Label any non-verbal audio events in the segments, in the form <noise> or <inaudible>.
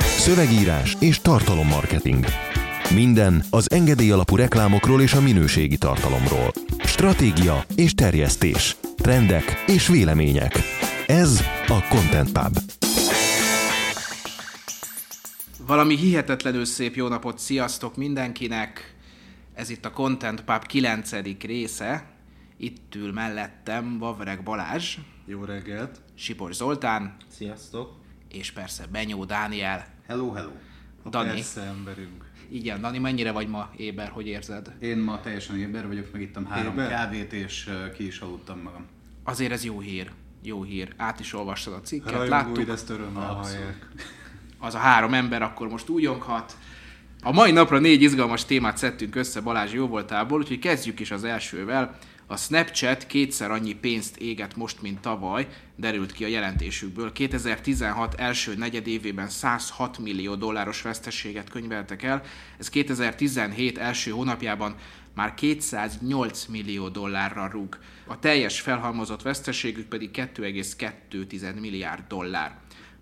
Szövegírás és tartalommarketing. Minden az engedély alapú reklámokról és a minőségi tartalomról. Stratégia és terjesztés. Trendek és vélemények. Ez a Content Pub. Valami hihetetlenül szép jó napot, sziasztok mindenkinek! Ez itt a Content Pub 9. része. Itt ül mellettem Vavreg Balázs, Jó reggelt! Sipos Zoltán, Sziasztok! És persze Benyó Dániel. Hello, hello! A Dani. persze emberünk. Igen, Dani, mennyire vagy ma éber, hogy érzed? Én ma teljesen éber vagyok, megittam három Éber? kávét, és ki is aludtam magam. Azért ez jó hír. Jó hír. Át is olvastad a cikket, Rajongóid láttuk. ezt örömmel. Az a három ember akkor most újonghat. A mai napra négy izgalmas témát szedtünk össze Balázs jóvoltából, úgyhogy kezdjük is az elsővel. A Snapchat kétszer annyi pénzt éget most, mint tavaly, derült ki a jelentésükből. 2016 első negyedévében 106 millió dolláros veszteséget könyveltek el, ez 2017 első hónapjában már 208 millió dollárra rúg. A teljes felhalmozott veszteségük pedig 2,2 milliárd dollár.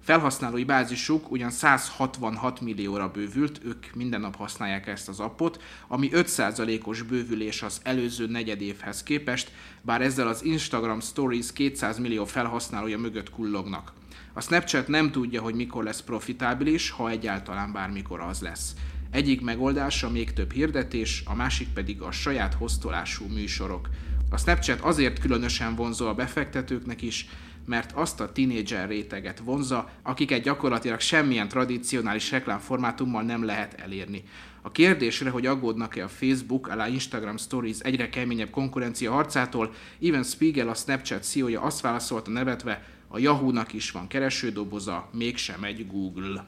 Felhasználói bázisuk ugyan 166 millióra bővült, ők minden nap használják ezt az appot, ami 5%-os bővülés az előző negyedévhez képest, bár ezzel az Instagram Stories 200 millió felhasználója mögött kullognak. A Snapchat nem tudja, hogy mikor lesz profitábilis, ha egyáltalán bármikor az lesz. Egyik megoldása még több hirdetés, a másik pedig a saját hoztolású műsorok. A Snapchat azért különösen vonzó a befektetőknek is, mert azt a tinédzser réteget vonza, akiket gyakorlatilag semmilyen tradicionális reklámformátummal nem lehet elérni. A kérdésre, hogy aggódnak-e a Facebook alá Instagram Stories egyre keményebb konkurencia harcától, Even Spiegel, a Snapchat CEO-ja azt válaszolta nevetve, a Yahoo-nak is van keresődoboza, mégsem egy Google.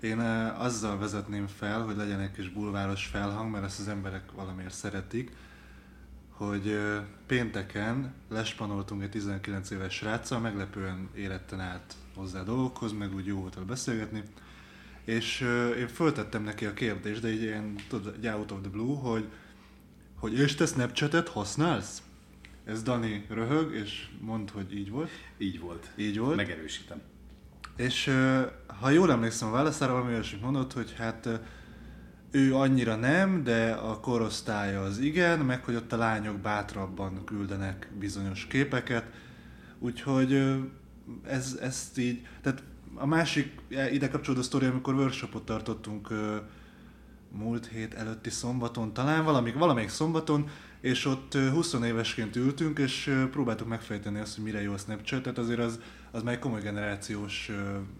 Én azzal vezetném fel, hogy legyen egy kis bulváros felhang, mert ezt az emberek valamiért szeretik, hogy pénteken lespanoltunk egy 19 éves sráccal, meglepően éretten állt hozzá dolgokhoz, meg úgy jó volt vele beszélgetni, és én föltettem neki a kérdést, de így ilyen, tudod, egy out of the blue, hogy, hogy és te Snapchatet használsz? Ez Dani röhög, és mond, hogy így volt. Így volt. Így volt. Megerősítem. És ha jól emlékszem a válaszára, valami olyasmit mondott, hogy hát ő annyira nem, de a korosztálya az igen, meg hogy ott a lányok bátrabban küldenek bizonyos képeket. Úgyhogy ez, ezt így, tehát a másik e, ide kapcsolódó sztori, amikor workshopot tartottunk múlt hét előtti szombaton, talán valamik, valamelyik szombaton, és ott ö, 20 évesként ültünk, és próbáltuk megfejteni azt, hogy mire jó a Snapchat, tehát azért az, az már egy komoly generációs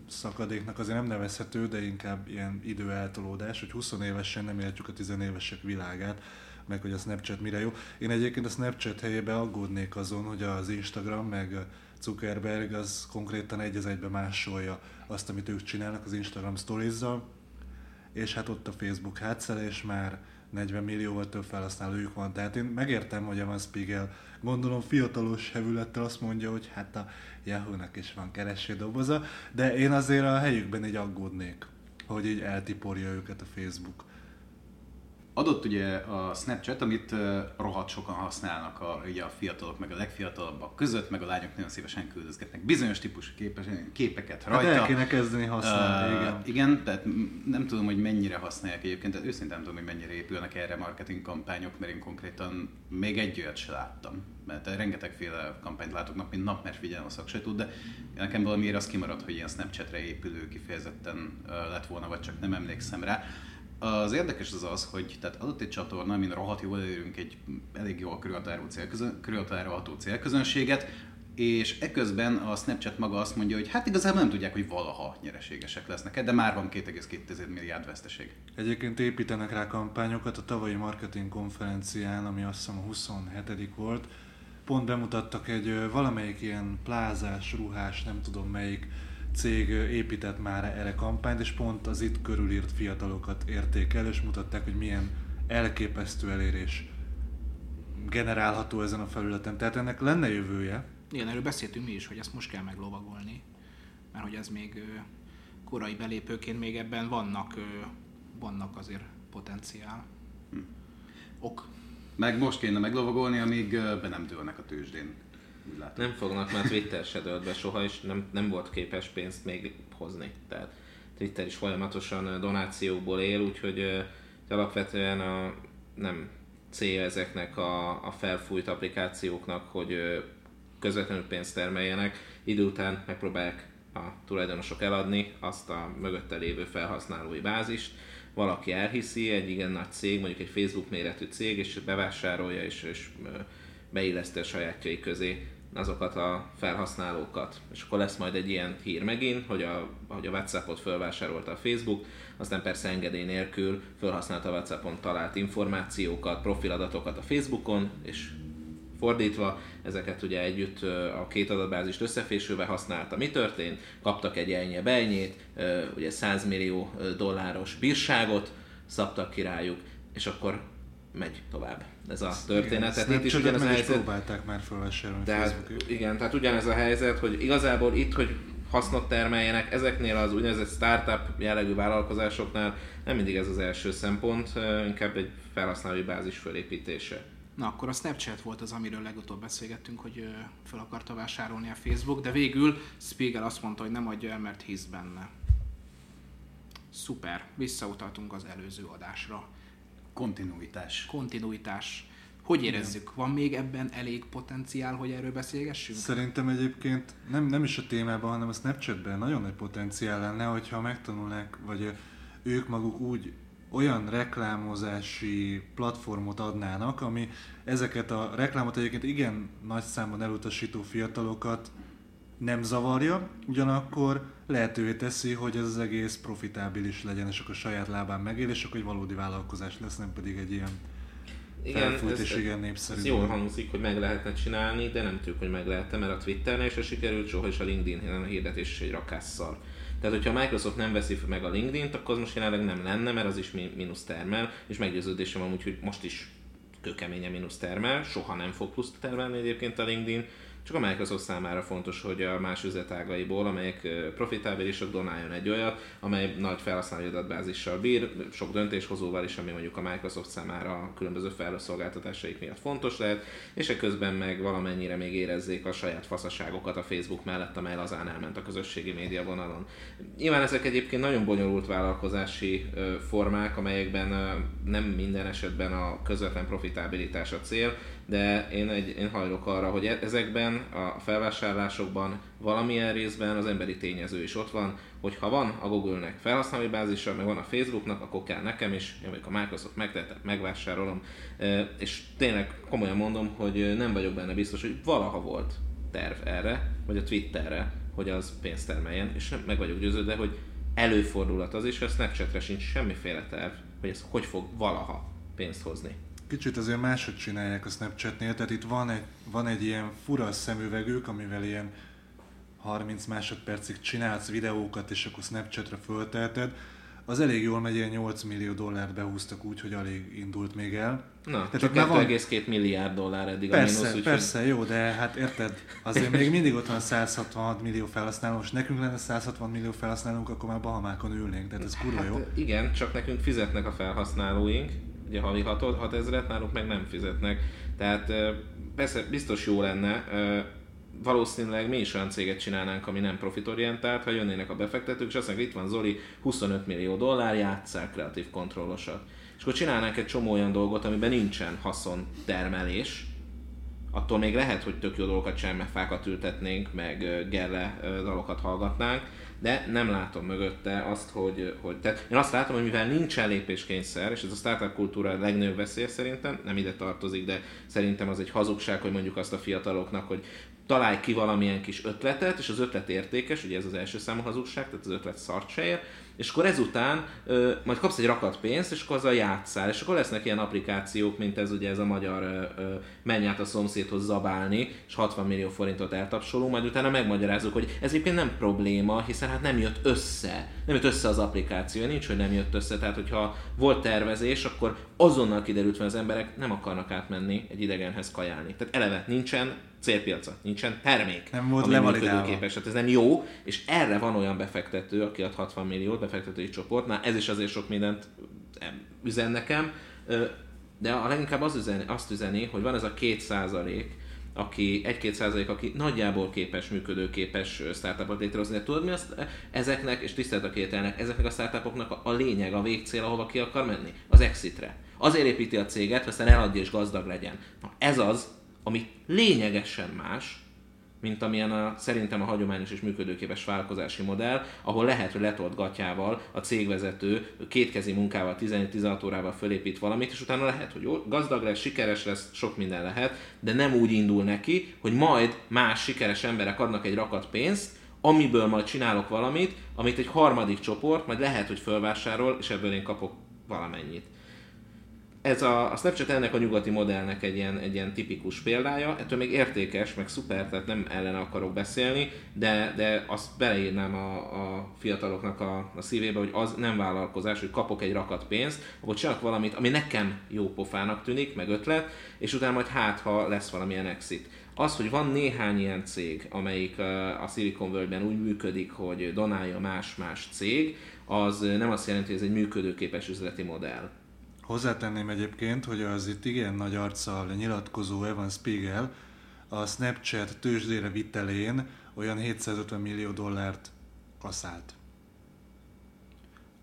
szakadéknak azért nem nevezhető, de inkább ilyen időeltolódás, hogy 20 évesen nem értjük a 10 évesek világát, meg hogy a Snapchat mire jó. Én egyébként a Snapchat helyébe aggódnék azon, hogy az Instagram meg Zuckerberg az konkrétan egy az egybe másolja azt, amit ők csinálnak az Instagram stories és hát ott a Facebook hátszele, és már 40 millióval több felhasználójuk van. Tehát én megértem, hogy Evan Spiegel gondolom fiatalos hevülettel azt mondja, hogy hát a Yahoo-nak is van keresődoboza, de én azért a helyükben így aggódnék, hogy így eltiporja őket a Facebook. Adott ugye a Snapchat, amit uh, rohadt sokan használnak a, ugye a fiatalok, meg a legfiatalabbak között, meg a lányok nagyon szívesen küldözgetnek bizonyos típusú képes, képeket Hát rajta. el kéne kezdeni használni, Ö, igen. igen, tehát nem tudom, hogy mennyire használják egyébként, tehát őszintén nem tudom, hogy mennyire épülnek erre marketing kampányok, mert én konkrétan még egy olyat se láttam. Mert rengetegféle kampányt látok nap, mint nap, mert figyelem a szaksajtót, de nekem valamiért az kimaradt, hogy ilyen Snapchatre épülő kifejezetten lett volna, vagy csak nem emlékszem rá. Az érdekes az az, hogy tehát adott egy csatorna, amin rohadt jól elérünk egy elég jól körülhatároló célközön, körülhatárolható célközönséget, és eközben a Snapchat maga azt mondja, hogy hát igazából nem tudják, hogy valaha nyereségesek lesznek, de már van 2,2 milliárd veszteség. Egyébként építenek rá kampányokat a tavalyi marketing konferencián, ami azt hiszem a 27 volt. Pont bemutattak egy valamelyik ilyen plázás, ruhás, nem tudom melyik cég épített már erre kampányt, és pont az itt körülírt fiatalokat érték el, és mutatták, hogy milyen elképesztő elérés generálható ezen a felületen. Tehát ennek lenne jövője, Igen, erről beszéltünk mi is, hogy ezt most kell meglovagolni, mert hogy ez még korai belépőként még ebben vannak, vannak azért potenciál. Ok. Meg most kéne meglovagolni, amíg be nem dőlnek a tőzsdén. Látom. Nem fognak, mert Twitter se dölt be soha, és nem, nem volt képes pénzt még hozni. Tehát Twitter is folyamatosan donációkból él, úgyhogy alapvetően a, nem cél ezeknek a, a felfújt applikációknak, hogy közvetlenül pénzt termeljenek, idő után megpróbálják a tulajdonosok eladni azt a mögötte lévő felhasználói bázist, valaki elhiszi, egy igen nagy cég, mondjuk egy Facebook méretű cég, és bevásárolja, és, és beilleszti a sajátjai közé azokat a felhasználókat. És akkor lesz majd egy ilyen hír megint, hogy a, hogy a WhatsAppot felvásárolta a Facebook, aztán persze engedély nélkül felhasználta a WhatsAppon talált információkat, profiladatokat a Facebookon, és fordítva, ezeket ugye együtt a két adatbázist összefésülve használta. Mi történt? Kaptak egy elnye bejnyét, ö, ugye 100 millió dolláros bírságot, szabtak ki rájuk, és akkor megy tovább ez a történet. Tehát itt is ugyanez a helyzet. próbálták már felvásárolni Tehát, igen, tehát ugyanez a helyzet, hogy igazából itt, hogy hasznot termeljenek, ezeknél az úgynevezett startup jellegű vállalkozásoknál nem mindig ez az első szempont, inkább egy felhasználói bázis fölépítése. Na akkor a Snapchat volt az, amiről legutóbb beszélgettünk, hogy fel akarta vásárolni a Facebook, de végül Spiegel azt mondta, hogy nem adja el, mert hisz benne. Szuper, visszautaltunk az előző adásra. Kontinuitás. Kontinuitás. Hogy érezzük? Van még ebben elég potenciál, hogy erről beszélgessünk? Szerintem egyébként nem, nem is a témában, hanem a Snapchatben nagyon nagy potenciál lenne, hogyha megtanulnák, vagy ők maguk úgy olyan reklámozási platformot adnának, ami ezeket a reklámot egyébként igen nagy számban elutasító fiatalokat nem zavarja, ugyanakkor lehetővé teszi, hogy ez az egész profitábilis legyen, és akkor a saját lábán megél, és akkor egy valódi vállalkozás lesz, nem pedig egy ilyen felfújt és igen népszerű. ez jól hangzik, hogy meg lehetne csinálni, de nem tudjuk, hogy meg lehetne, mert a Twitternél se sikerült soha, és a LinkedIn hirdetés is egy rakásszal. Tehát, hogyha a Microsoft nem veszi meg a LinkedIn-t, akkor az most jelenleg nem lenne, mert az is mínusz termel, és meggyőződésem amúgy, hogy most is kőkeményen mínusz termel, soha nem fog plusz termelni egyébként a LinkedIn, csak a Microsoft számára fontos, hogy a más üzletágaiból, amelyek profitábilisok, donáljon egy olyat, amely nagy felhasználói adatbázissal bír, sok döntéshozóval is, ami mondjuk a Microsoft számára a különböző felhőszolgáltatásaik miatt fontos lehet, és ekközben meg valamennyire még érezzék a saját faszaságokat a Facebook mellett, amely lazán elment a közösségi média vonalon. Nyilván ezek egyébként nagyon bonyolult vállalkozási formák, amelyekben nem minden esetben a közvetlen profitabilitás a cél, de én, egy, én hajlok arra, hogy e- ezekben a felvásárlásokban valamilyen részben az emberi tényező is ott van, hogy ha van a Google-nek felhasználói bázisa, meg van a Facebooknak, akkor kell nekem is, én vagyok a Microsoft megtehetem, megvásárolom, és tényleg komolyan mondom, hogy nem vagyok benne biztos, hogy valaha volt terv erre, vagy a Twitterre, hogy az pénzt termeljen, és meg vagyok győződve, hogy előfordulhat az is, hogy a Snapchatre sincs semmiféle terv, hogy ez hogy fog valaha pénzt hozni. Kicsit azért máshogy csinálják a Snapchatnél, tehát itt van egy, van egy ilyen fura szemüvegük, amivel ilyen 30 másodpercig csinálsz videókat, és akkor Snapchatre föltelted. Az elég jól megy, ilyen 8 millió dollárt behúztak úgy, hogy alig indult még el. Na, Tehát csak itt már van- 2,2 milliárd dollár eddig a Persze, mínusz, úgyhogy persze, jó, de hát érted, azért még mindig ott van 166 millió felhasználó, most nekünk lenne 160 millió felhasználónk, akkor már Bahamákon ülnénk, tehát ez kurva jó. Hát igen, csak nekünk fizetnek a felhasználóink, ugye havi 6, 6 ezeret, nálunk meg nem fizetnek. Tehát persze biztos jó lenne, valószínűleg mi is olyan céget csinálnánk, ami nem profitorientált, ha jönnének a befektetők, és azt mondják, itt van Zoli, 25 millió dollár, játsszál kreatív kontrollosat. És akkor csinálnánk egy csomó olyan dolgot, amiben nincsen haszon termelés, attól még lehet, hogy tök jó dolgokat csinálni, meg fákat ültetnénk, meg gerle dalokat hallgatnánk, de nem látom mögötte azt, hogy, hogy tehát én azt látom, hogy mivel nincsen lépéskényszer, és ez a startup kultúra legnagyobb veszély szerintem, nem ide tartozik, de szerintem az egy hazugság, hogy mondjuk azt a fiataloknak, hogy találj ki valamilyen kis ötletet, és az ötlet értékes, ugye ez az első számú hazugság, tehát az ötlet szart se ér, és akkor ezután ö, majd kapsz egy rakat pénzt, és akkor azzal játszál, és akkor lesznek ilyen applikációk, mint ez ugye ez a magyar ö, menj át a szomszédhoz zabálni, és 60 millió forintot eltapsolunk, majd utána megmagyarázzuk, hogy ez egyébként nem probléma, hiszen hát nem jött össze, nem jött össze az applikáció, nincs, hogy nem jött össze, tehát hogyha volt tervezés, akkor azonnal kiderült, hogy az emberek nem akarnak átmenni egy idegenhez kajálni. Tehát eleve nincsen célpiaca, nincsen termék, Nem volt ami működőképes. Tehát ez nem jó, és erre van olyan befektető, aki ad 60 milliót, befektetői csoport, már ez is azért sok mindent üzen nekem, de a leginkább az üzeni, azt üzeni, hogy van ez a két százalék, aki 1-2 százalék, aki nagyjából képes, működőképes startupot létrehozni. De tudod mi azt, ezeknek, és tisztelt a kételnek, ezeknek a startupoknak a lényeg, a végcél, ahova ki akar menni? Az exitre. Azért építi a céget, aztán eladja és gazdag legyen. Na, ez az, ami lényegesen más, mint amilyen a, szerintem a hagyományos és működőképes vállalkozási modell, ahol lehet, hogy letolt gatyával a cégvezető kétkezi munkával 15-16 órával fölépít valamit, és utána lehet, hogy jó, gazdag lesz, sikeres lesz, sok minden lehet, de nem úgy indul neki, hogy majd más sikeres emberek adnak egy rakat pénzt, amiből majd csinálok valamit, amit egy harmadik csoport majd lehet, hogy fölvásárol, és ebből én kapok valamennyit ez a, a Snapchat ennek a nyugati modellnek egy ilyen, egy ilyen tipikus példája, ettől még értékes, meg szuper, tehát nem ellene akarok beszélni, de, de azt beleírnám a, a fiataloknak a, a szívébe, hogy az nem vállalkozás, hogy kapok egy rakat pénzt, vagy csak valamit, ami nekem jó pofának tűnik, meg ötlet, és utána majd hát, ha lesz valamilyen exit. Az, hogy van néhány ilyen cég, amelyik a Silicon Valley-ben úgy működik, hogy donálja más-más cég, az nem azt jelenti, hogy ez egy működőképes üzleti modell Hozzátenném egyébként, hogy az itt igen nagy arccal nyilatkozó Evan Spiegel a Snapchat tőzsdére vitelén olyan 750 millió dollárt kaszált.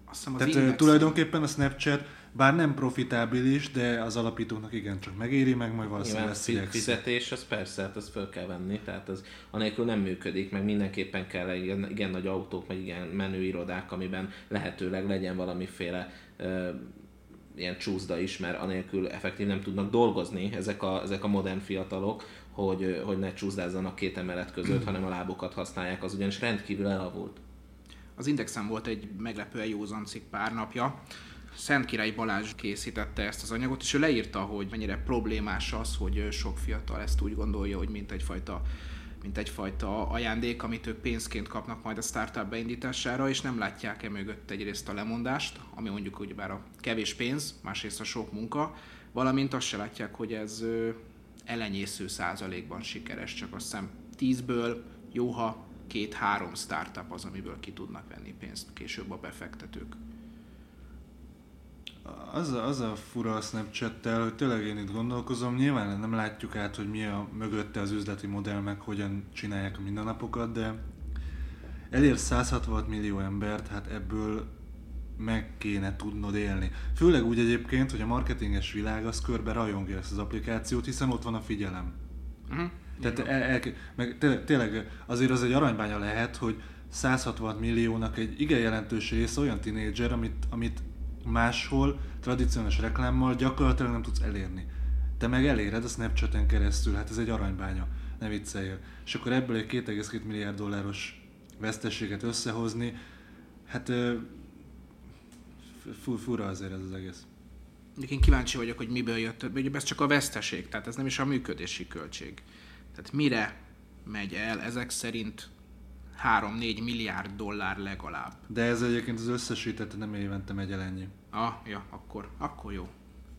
Azt Tehát index... tulajdonképpen a Snapchat bár nem profitábilis, de az alapítóknak igencsak megéri, meg majd valószínűleg lesz egy fizetés, az persze, hát azt föl kell venni, tehát az anélkül nem működik, meg mindenképpen kell igen, igen nagy autók, meg igen menő irodák, amiben lehetőleg legyen valamiféle ilyen csúszda is, mert anélkül effektív nem tudnak dolgozni ezek a, ezek a modern fiatalok, hogy, hogy ne csúszdázzanak két emelet között, hanem a lábukat használják, az ugyanis rendkívül elavult. Az Indexen volt egy meglepően józan cikk pár napja, Szent Király Balázs készítette ezt az anyagot, és ő leírta, hogy mennyire problémás az, hogy sok fiatal ezt úgy gondolja, hogy mint egyfajta mint egyfajta ajándék, amit ők pénzként kapnak majd a startup beindítására, és nem látják e mögött egyrészt a lemondást, ami mondjuk ugyebár a kevés pénz, másrészt a sok munka, valamint azt se látják, hogy ez elenyésző százalékban sikeres, csak azt hiszem tízből jóha két-három startup az, amiből ki tudnak venni pénzt később a befektetők az a, az a fura a Snapchat-tel, hogy tényleg én itt gondolkozom, nyilván nem látjuk át, hogy mi a mögötte az üzleti modell, meg hogyan csinálják a mindennapokat, de elér 166 millió embert, hát ebből meg kéne tudnod élni. Főleg úgy egyébként, hogy a marketinges világ az körbe rajongja ezt az applikációt, hiszen ott van a figyelem. Uh-huh. Tehát el, el, meg tényleg, tényleg azért az egy aranybánya lehet, hogy 160 milliónak egy igen jelentős része olyan tinédzser, amit, amit máshol tradicionális reklámmal gyakorlatilag nem tudsz elérni. Te meg eléred a Snapchaten keresztül, hát ez egy aranybánya, ne vicceljél. És akkor ebből egy 2,2 milliárd dolláros veszteséget összehozni, hát fura azért ez az egész. Én kíváncsi vagyok, hogy miből jött, ugye ez csak a veszteség, tehát ez nem is a működési költség. Tehát mire megy el ezek szerint 3-4 milliárd dollár legalább. De ez egyébként az összesített nem évente megy el ennyi. Ah, ja, akkor, akkor jó.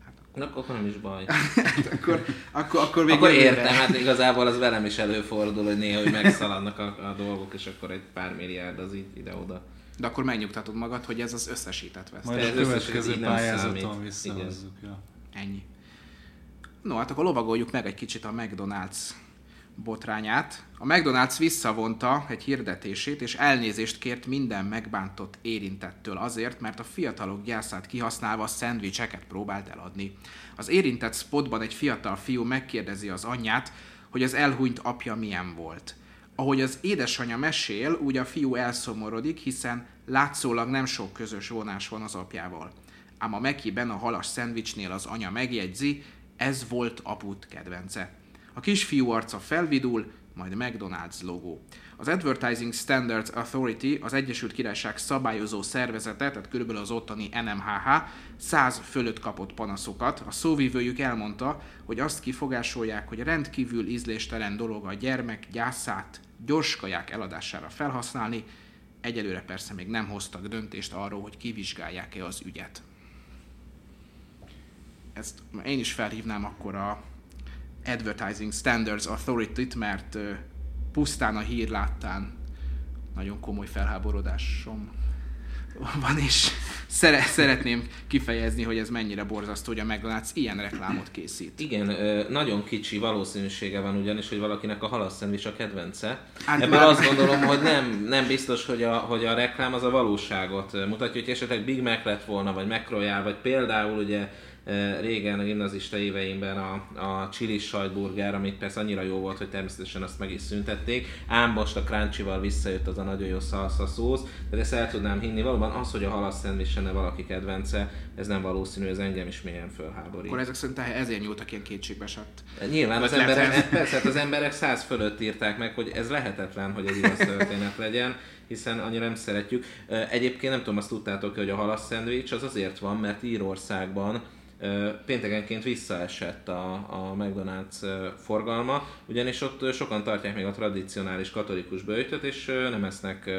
Hát akkor... Na, akkor nem is baj. <laughs> hát akkor, akkor, akkor még Akkor értem, hát igazából az velem is előfordul, hogy néha hogy megszaladnak a, a dolgok, és akkor egy pár milliárd az így ide-oda. De akkor megnyugtatod magad, hogy ez az összesített vesztes. Majd a következő pályázaton visszahozzuk. Ja. Ennyi. No, hát akkor lovagoljuk meg egy kicsit a McDonald's botrányát. A McDonald's visszavonta egy hirdetését, és elnézést kért minden megbántott érintettől azért, mert a fiatalok gyászát kihasználva szendvicseket próbált eladni. Az érintett spotban egy fiatal fiú megkérdezi az anyját, hogy az elhunyt apja milyen volt. Ahogy az édesanyja mesél, úgy a fiú elszomorodik, hiszen látszólag nem sok közös vonás van az apjával. Ám a Mekiben a halas szendvicsnél az anya megjegyzi, ez volt aput kedvence. A kisfiú arca felvidul, majd McDonald's logó. Az Advertising Standards Authority, az Egyesült Királyság szabályozó szervezete, tehát körülbelül az ottani NMHH, 100 fölött kapott panaszokat. A szóvivőjük elmondta, hogy azt kifogásolják, hogy rendkívül ízléstelen dolog a gyermek gyászát gyors kaják eladására felhasználni, egyelőre persze még nem hoztak döntést arról, hogy kivizsgálják-e az ügyet. Ezt én is felhívnám akkor a Advertising Standards Authority-t, mert pusztán a hír láttán nagyon komoly felháborodásom van, és szere- szeretném kifejezni, hogy ez mennyire borzasztó, hogy a McDonald's ilyen reklámot készít. Igen, nagyon kicsi valószínűsége van ugyanis, hogy valakinek a halasszendvics a kedvence. Hát Ebből már- azt gondolom, hogy nem, nem biztos, hogy a, hogy a reklám az a valóságot mutatja, hogy esetleg Big Mac lett volna, vagy McRoyal, vagy például ugye régen a gimnazista éveimben a, a chili sajtburger, amit persze annyira jó volt, hogy természetesen azt meg is szüntették, ám most a crunchy visszajött az a nagyon jó salsa szósz, de ezt el tudnám hinni, valóban az, hogy a halasszendvics ne valaki kedvence, ez nem valószínű, ez engem is mélyen fölháborít. Akkor ezek szerint ezért nyúltak ilyen kétségbeesett. Nyilván az emberek, persze, hát az emberek száz fölött írták meg, hogy ez lehetetlen, hogy ez igaz történet legyen, hiszen annyira nem szeretjük. Egyébként nem tudom, azt tudtátok, hogy a halasz szendvics az azért van, mert Írországban péntekenként visszaesett a, a McDonald's forgalma, ugyanis ott sokan tartják még a tradicionális katolikus bőjtöt, és nem esznek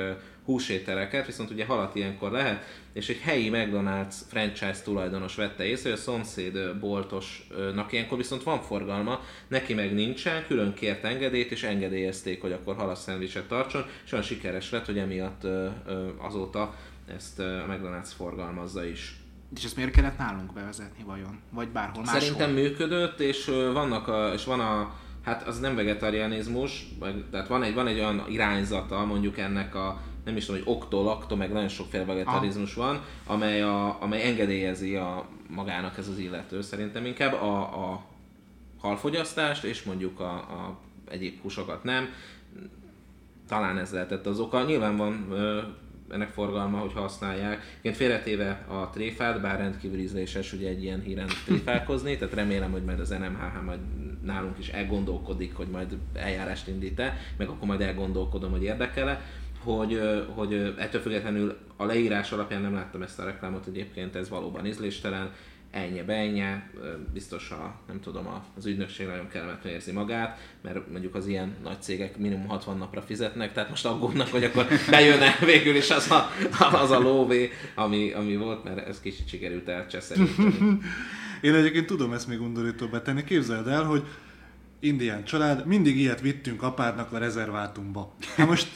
húsételeket, viszont ugye halat ilyenkor lehet, és egy helyi McDonald's franchise tulajdonos vette észre, hogy a szomszéd boltosnak ilyenkor viszont van forgalma, neki meg nincsen, külön kért engedélyt, és engedélyezték, hogy akkor halas szendvicset tartson, és olyan sikeres lett, hogy emiatt azóta ezt a McDonald's forgalmazza is. És ezt miért kellett nálunk bevezetni vajon? Vagy bárhol máshol? Szerintem működött, és vannak a, és van a, hát az nem vegetarianizmus, vagy, tehát van egy, van egy olyan irányzata mondjuk ennek a, nem is tudom, hogy okto, lakto, meg nagyon sokféle vegetarizmus van, amely, a, amely engedélyezi a, magának ez az illető szerintem inkább a, a halfogyasztást, és mondjuk a, a egyéb húsokat nem. Talán ez lehetett az oka. Nyilván van ö, ennek forgalma, hogy használják. Egyébként félretéve a tréfát, bár rendkívül ízléses ugye egy ilyen híren <laughs> tréfálkozni, tehát remélem, hogy majd az NMHH majd nálunk is elgondolkodik, hogy majd eljárást indít-e, meg akkor majd elgondolkodom, hogy érdekele, hogy, hogy ettől függetlenül a leírás alapján nem láttam ezt a reklámot, egyébként ez valóban ízléstelen, ennyi bennyi, biztos a, nem tudom, az ügynökség nagyon kellemetlen érzi magát, mert mondjuk az ilyen nagy cégek minimum 60 napra fizetnek, tehát most aggódnak, hogy akkor <laughs> bejönne végül is az a, az a lóvé, ami, ami volt, mert ez kicsit sikerült elcseszelíteni. <laughs> Én egyébként tudom ezt még undorítóbbá tenni. Képzeld el, hogy indián család, mindig ilyet vittünk apádnak a rezervátumba. Hát most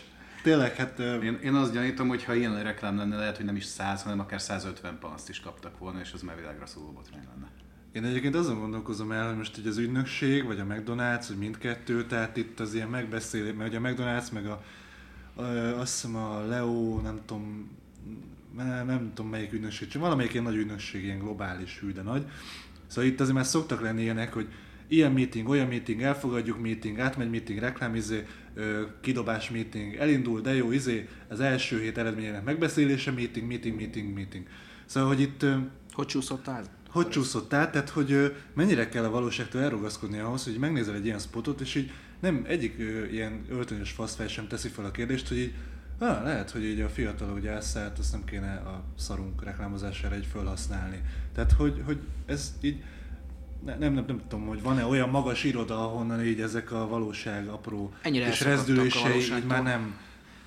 tényleg, hát Én, én azt gyanítom, hogy ha ilyen reklám lenne, lehet, hogy nem is 100, hanem akár 150 panaszt is kaptak volna, és az már világra szóló botrány lenne. én egyébként azon gondolkozom el, hogy most így az ügynökség, vagy a McDonald's, vagy mindkettő, tehát itt az ilyen megbeszélés, mert ugye a McDonald's, meg a, a azt hiszem a Leo, nem tudom, nem, nem tudom melyik ügynökség, csak valamelyik ilyen nagy ügynökség, ilyen globális hű, de nagy. Szóval itt azért már szoktak lenni ilyenek, hogy ilyen meeting, olyan meeting, elfogadjuk meeting, átmegy meeting, reklám izé, kidobás meeting, elindul, de jó izé, az első hét eredményének megbeszélése, meeting, meeting, meeting, meeting. Szóval, hogy itt Hogy csúszott az? hogy csúszott át, tehát hogy mennyire kell a valóságtól elrugaszkodni ahhoz, hogy megnézel egy ilyen spotot, és így nem egyik ilyen öltönyös faszfej sem teszi fel a kérdést, hogy így ah, lehet, hogy így a fiatal hogy elszállt, azt nem kéne a szarunk reklámozására így felhasználni. Tehát, hogy, hogy ez így nem, nem, nem tudom, hogy van-e olyan magas iroda, ahonnan így ezek a valóság apró Ennyire és rezdülései így már nem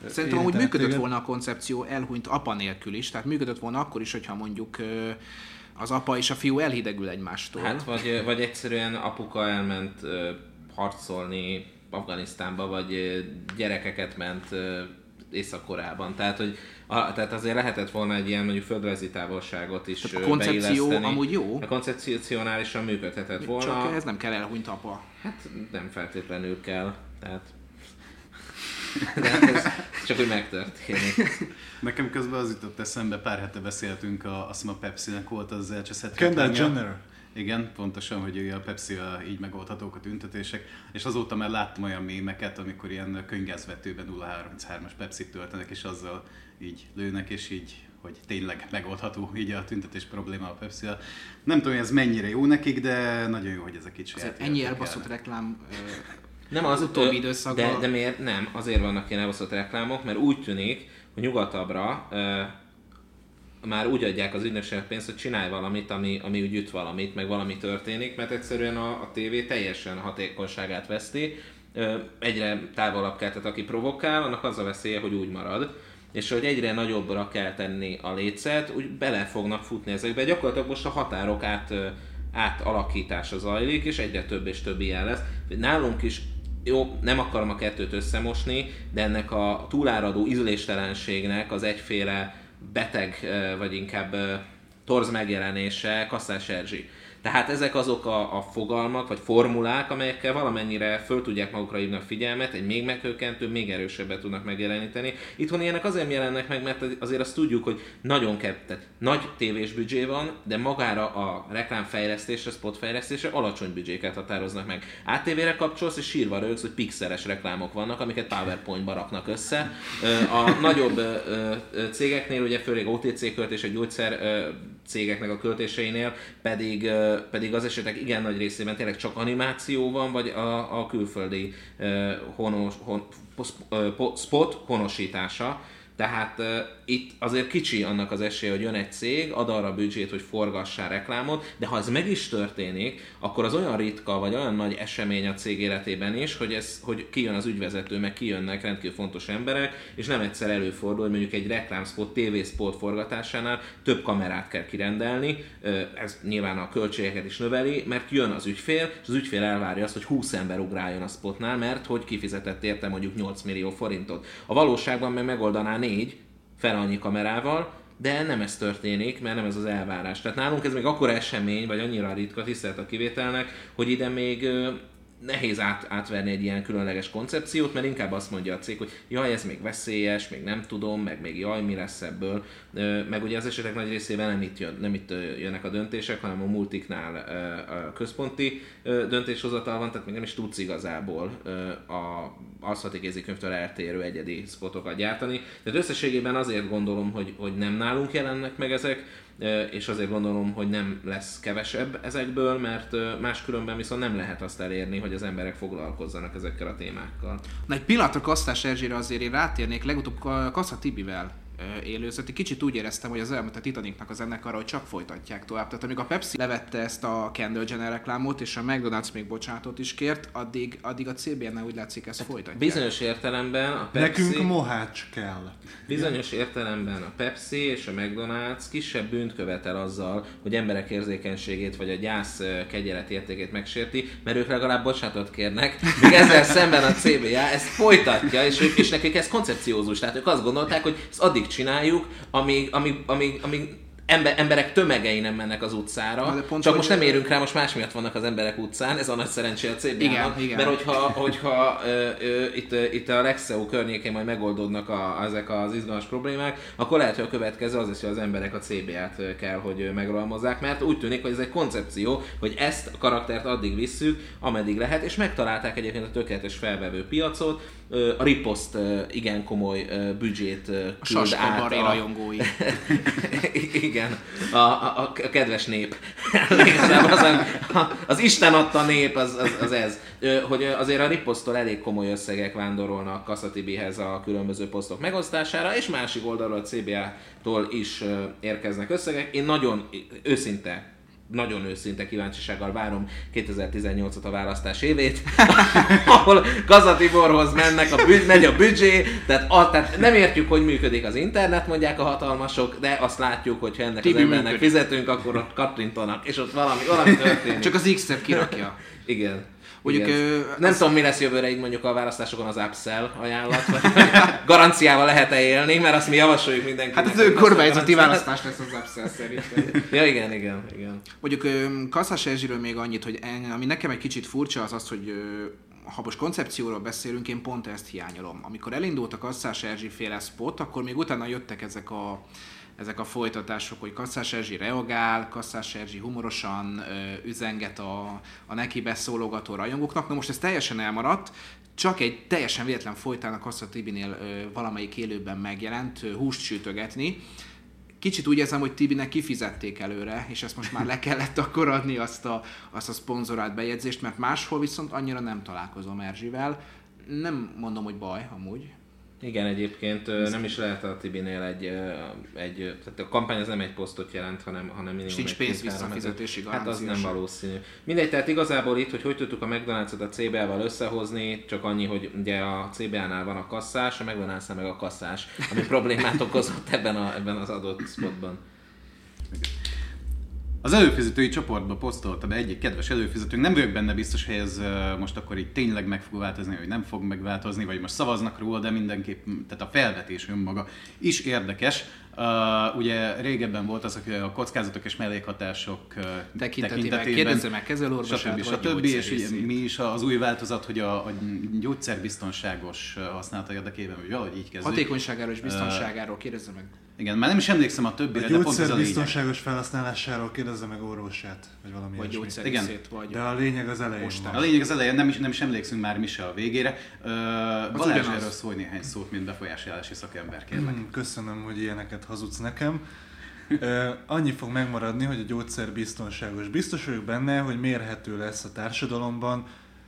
Szerintem amúgy működött téged. volna a koncepció elhunyt apa nélkül is, tehát működött volna akkor is, hogyha mondjuk az apa és a fiú elhidegül egymástól. Hát, vagy, vagy egyszerűen apuka elment harcolni Afganisztánba, vagy gyerekeket ment Észak-Koreában. Tehát, hogy a, tehát azért lehetett volna egy ilyen mondjuk földrajzi távolságot is Tehát a koncepció beilleszteni. amúgy jó. A koncepcionálisan működhetett volna. Csak ez nem kell elhunyt apa. Hát nem feltétlenül kell. Tehát... <laughs> De hát ez csak úgy megtörténik. Nekem közben az jutott eszembe, pár hete beszéltünk, a, azt hiszem a Pepsi-nek volt az elcseszett Kendall. Jenner. Igen, pontosan, hogy ugye a pepsi a így megoldhatók a tüntetések, és azóta már láttam olyan mémeket, amikor ilyen könygázvetőben 033-as Pepsi töltenek, és azzal így lőnek, és így hogy tényleg megoldható így a tüntetés probléma a pepsi Nem tudom, hogy ez mennyire jó nekik, de nagyon jó, hogy ezek itt saját ennyi elbaszott járnak. reklám Nem az, utóbbi időszakban- De, de miért nem? Azért vannak ilyen elbaszott reklámok, mert úgy tűnik, hogy nyugatabbra már úgy adják az ügynökségnek pénzt, hogy csinálj valamit, ami, ami úgy üt valamit, meg valami történik, mert egyszerűen a, a tévé teljesen hatékonyságát veszti, egyre távolabb kell, tehát aki provokál, annak az a veszélye, hogy úgy marad, és hogy egyre nagyobbra kell tenni a lécet, úgy bele fognak futni ezekbe. Gyakorlatilag most a határok át, átalakítása zajlik, és egyre több és több ilyen lesz. Nálunk is jó, nem akarom a kettőt összemosni, de ennek a túláradó ízléstelenségnek az egyféle beteg, vagy inkább torz megjelenése Kasszás Erzsi. Tehát ezek azok a, a fogalmak, vagy formulák, amelyekkel valamennyire föl tudják magukra hívni a figyelmet, egy még meghökkentő, még erősebbet tudnak megjeleníteni. Itthon ilyenek azért jelennek meg, mert azért azt tudjuk, hogy nagyon tehát nagy tévés büdzsé van, de magára a reklámfejlesztésre, spotfejlesztésre alacsony büdzséket határoznak meg. ATV-re kapcsolsz, és sírva rögsz, hogy pixeles reklámok vannak, amiket PowerPoint-ba raknak össze. A nagyobb cégeknél, ugye főleg OTC költés, a gyógyszer cégeknek a költéseinél pedig, pedig az esetek igen nagy részében tényleg csak animáció van, vagy a, a külföldi honos, hon, spot honosítása. Tehát uh, itt azért kicsi annak az esélye, hogy jön egy cég, ad arra büdzsét, hogy forgassá reklámot, de ha ez meg is történik, akkor az olyan ritka, vagy olyan nagy esemény a cég életében is, hogy, ez, hogy kijön az ügyvezető, meg kijönnek rendkívül fontos emberek, és nem egyszer előfordul, hogy mondjuk egy reklámspot, TV-spot forgatásánál több kamerát kell kirendelni, ez nyilván a költségeket is növeli, mert jön az ügyfél, és az ügyfél elvárja azt, hogy 20 ember ugráljon a spotnál, mert hogy kifizetett érte mondjuk 8 millió forintot. A valóságban meg megoldaná négy, fel annyi kamerával, de nem ez történik, mert nem ez az elvárás. Tehát nálunk ez még akkor esemény, vagy annyira ritka, tisztelt a kivételnek, hogy ide még nehéz át, átverni egy ilyen különleges koncepciót, mert inkább azt mondja a cég, hogy jaj, ez még veszélyes, még nem tudom, meg még jaj, mi lesz ebből. Meg ugye az esetek nagy részében nem itt, jön, nem itt jönnek a döntések, hanem a multiknál a központi döntéshozatal van, tehát még nem is tudsz igazából a aszfalti kézikönyvtől eltérő egyedi spotokat gyártani. Tehát összességében azért gondolom, hogy, hogy nem nálunk jelennek meg ezek, és azért gondolom, hogy nem lesz kevesebb ezekből, mert máskülönben viszont nem lehet azt elérni, hogy az emberek foglalkozzanak ezekkel a témákkal. Na egy pillanatra Kasztás Erzsére azért én rátérnék, legutóbb Ka- Kassa Tibivel élőzött. Egy kicsit úgy éreztem, hogy az elmúlt a Titanicnak az ennek arra, hogy csak folytatják tovább. Tehát amíg a Pepsi levette ezt a Kendall Jenner reklámot, és a McDonald's még bocsánatot is kért, addig, addig a CBN-nel úgy látszik ezt folytatják. Bizonyos értelemben a Pepsi, Nekünk mohács kell. bizonyos értelemben a Pepsi és a McDonald's kisebb bűnt követel azzal, hogy emberek érzékenységét vagy a gyász kegyelet értékét megsérti, mert ők legalább bocsánatot kérnek, míg ezzel szemben a CBA ezt folytatja, és ők is nekik ez koncepciózus. Tehát ők azt gondolták, hogy ezt addig csináljuk, amíg, amíg, amíg, amíg ember, emberek tömegei nem mennek az utcára. De pont, Csak most nem érünk rá, most más miatt vannak az emberek utcán, ez a nagy szerencsé a CBA-nak. Igen, igen. Mert hogyha, hogyha ö, ö, itt, ö, itt a Lexeo környékén majd megoldódnak a, ezek az izgalmas problémák, akkor lehet, hogy a következő az is, hogy az emberek a CBA-t kell, hogy ö, megrohalmozzák, mert úgy tűnik, hogy ez egy koncepció, hogy ezt a karaktert addig visszük, ameddig lehet, és megtalálták egyébként a tökéletes felvevő piacot, a Ripost igen komoly büdzsét ö, A küld át a, rajongói. <laughs> <laughs> igen, a, a, a kedves nép. <laughs> Az, a, az Isten adta nép, az, az, az ez. Hogy azért a riposztól elég komoly összegek vándorolnak Kasszatibihez a különböző posztok megosztására, és másik oldalról a CBA-tól is érkeznek összegek. Én nagyon őszinte nagyon őszinte kíváncsisággal várom 2018-at a választás évét, <laughs> ahol Kazatiborhoz mennek, a büd, megy a büdzsé, tehát, a, tehát nem értjük, hogy működik az internet, mondják a hatalmasok, de azt látjuk, hogy ha ennek Tibi az embernek működik. fizetünk, akkor ott kattintanak, és ott valami, valami <laughs> történik. Csak az X-et kirakja. Igen. Mondjuk, Igen. ö, nem az- tudom, mi lesz jövőre így mondjuk a választásokon az upsell ajánlat, vagy <laughs> garanciával lehet-e élni, mert azt mi javasoljuk mindenkinek. Hát az ő kormányzati választás lesz az Upsell szerintem. Ja, igen, igen, igen. Mondjuk Kasszás Erzsiről még annyit, hogy en, ami nekem egy kicsit furcsa az az, hogy ha most koncepcióról beszélünk, én pont ezt hiányolom. Amikor elindult a Kasszás Erzsi féle spot, akkor még utána jöttek ezek a ezek a folytatások, hogy Kasszás Erzsi reagál, Kasszás Erzsi humorosan ö, üzenget a, a neki beszólogató rajongóknak. Na most ez teljesen elmaradt, csak egy teljesen véletlen folytán a Kassa Tibinél ö, valamelyik élőben megjelent ö, húst sütögetni, Kicsit úgy érzem, hogy Tibinek kifizették előre, és ezt most már le kellett akkor adni azt a, azt a szponzorált bejegyzést, mert máshol viszont annyira nem találkozom Erzsivel. Nem mondom, hogy baj, amúgy. Igen, egyébként ö, nem is lehet a Tibinél egy, egy tehát a kampány az nem egy posztot jelent, hanem, hanem minimum És nincs egy pénz visszafizetési. Hát az nem valószínű. Mindegy, tehát igazából itt, hogy hogy tudtuk a McDonald's-ot a CBA-val összehozni, csak annyi, hogy ugye a CBA-nál van a kasszás, a McDonald's-nál meg a kasszás, ami problémát <laughs> okozott ebben, a, ebben az adott spotban. Az előfizetői csoportba posztolta be egyik kedves előfizetőnk, nem vagyok benne biztos, hogy ez most akkor így tényleg meg fog változni, vagy nem fog megváltozni, vagy most szavaznak róla, de mindenképp, tehát a felvetés önmaga is érdekes. Uh, ugye régebben volt az, hogy a kockázatok és mellékhatások uh, Tekintetében kérdezze meg kezelőorvosát, stb. vagy stb. És ugye mi is az új változat, hogy a, a gyógyszerbiztonságos használata érdekében, hogy valahogy így kezdődik. Hatékonyságáról és biztonságáról kérdezze meg. Igen, már nem is emlékszem a A többire, de pont ez a biztonságos felhasználásáról kérdezze meg orvosát, vagy valami Vagy ilyesmi. gyógyszerészét, vagy... De a lényeg az elején Postán. A lényeg az elején, nem is, nem is emlékszünk már mi se a végére. Uh, Balázs erről szólj néhány szót, mint befolyásolási szakember, kérlek. Hmm, köszönöm, hogy ilyeneket hazudsz nekem. Annyi fog megmaradni, hogy a gyógyszer biztonságos. Biztos vagyok benne, hogy mérhető lesz a társadalomban,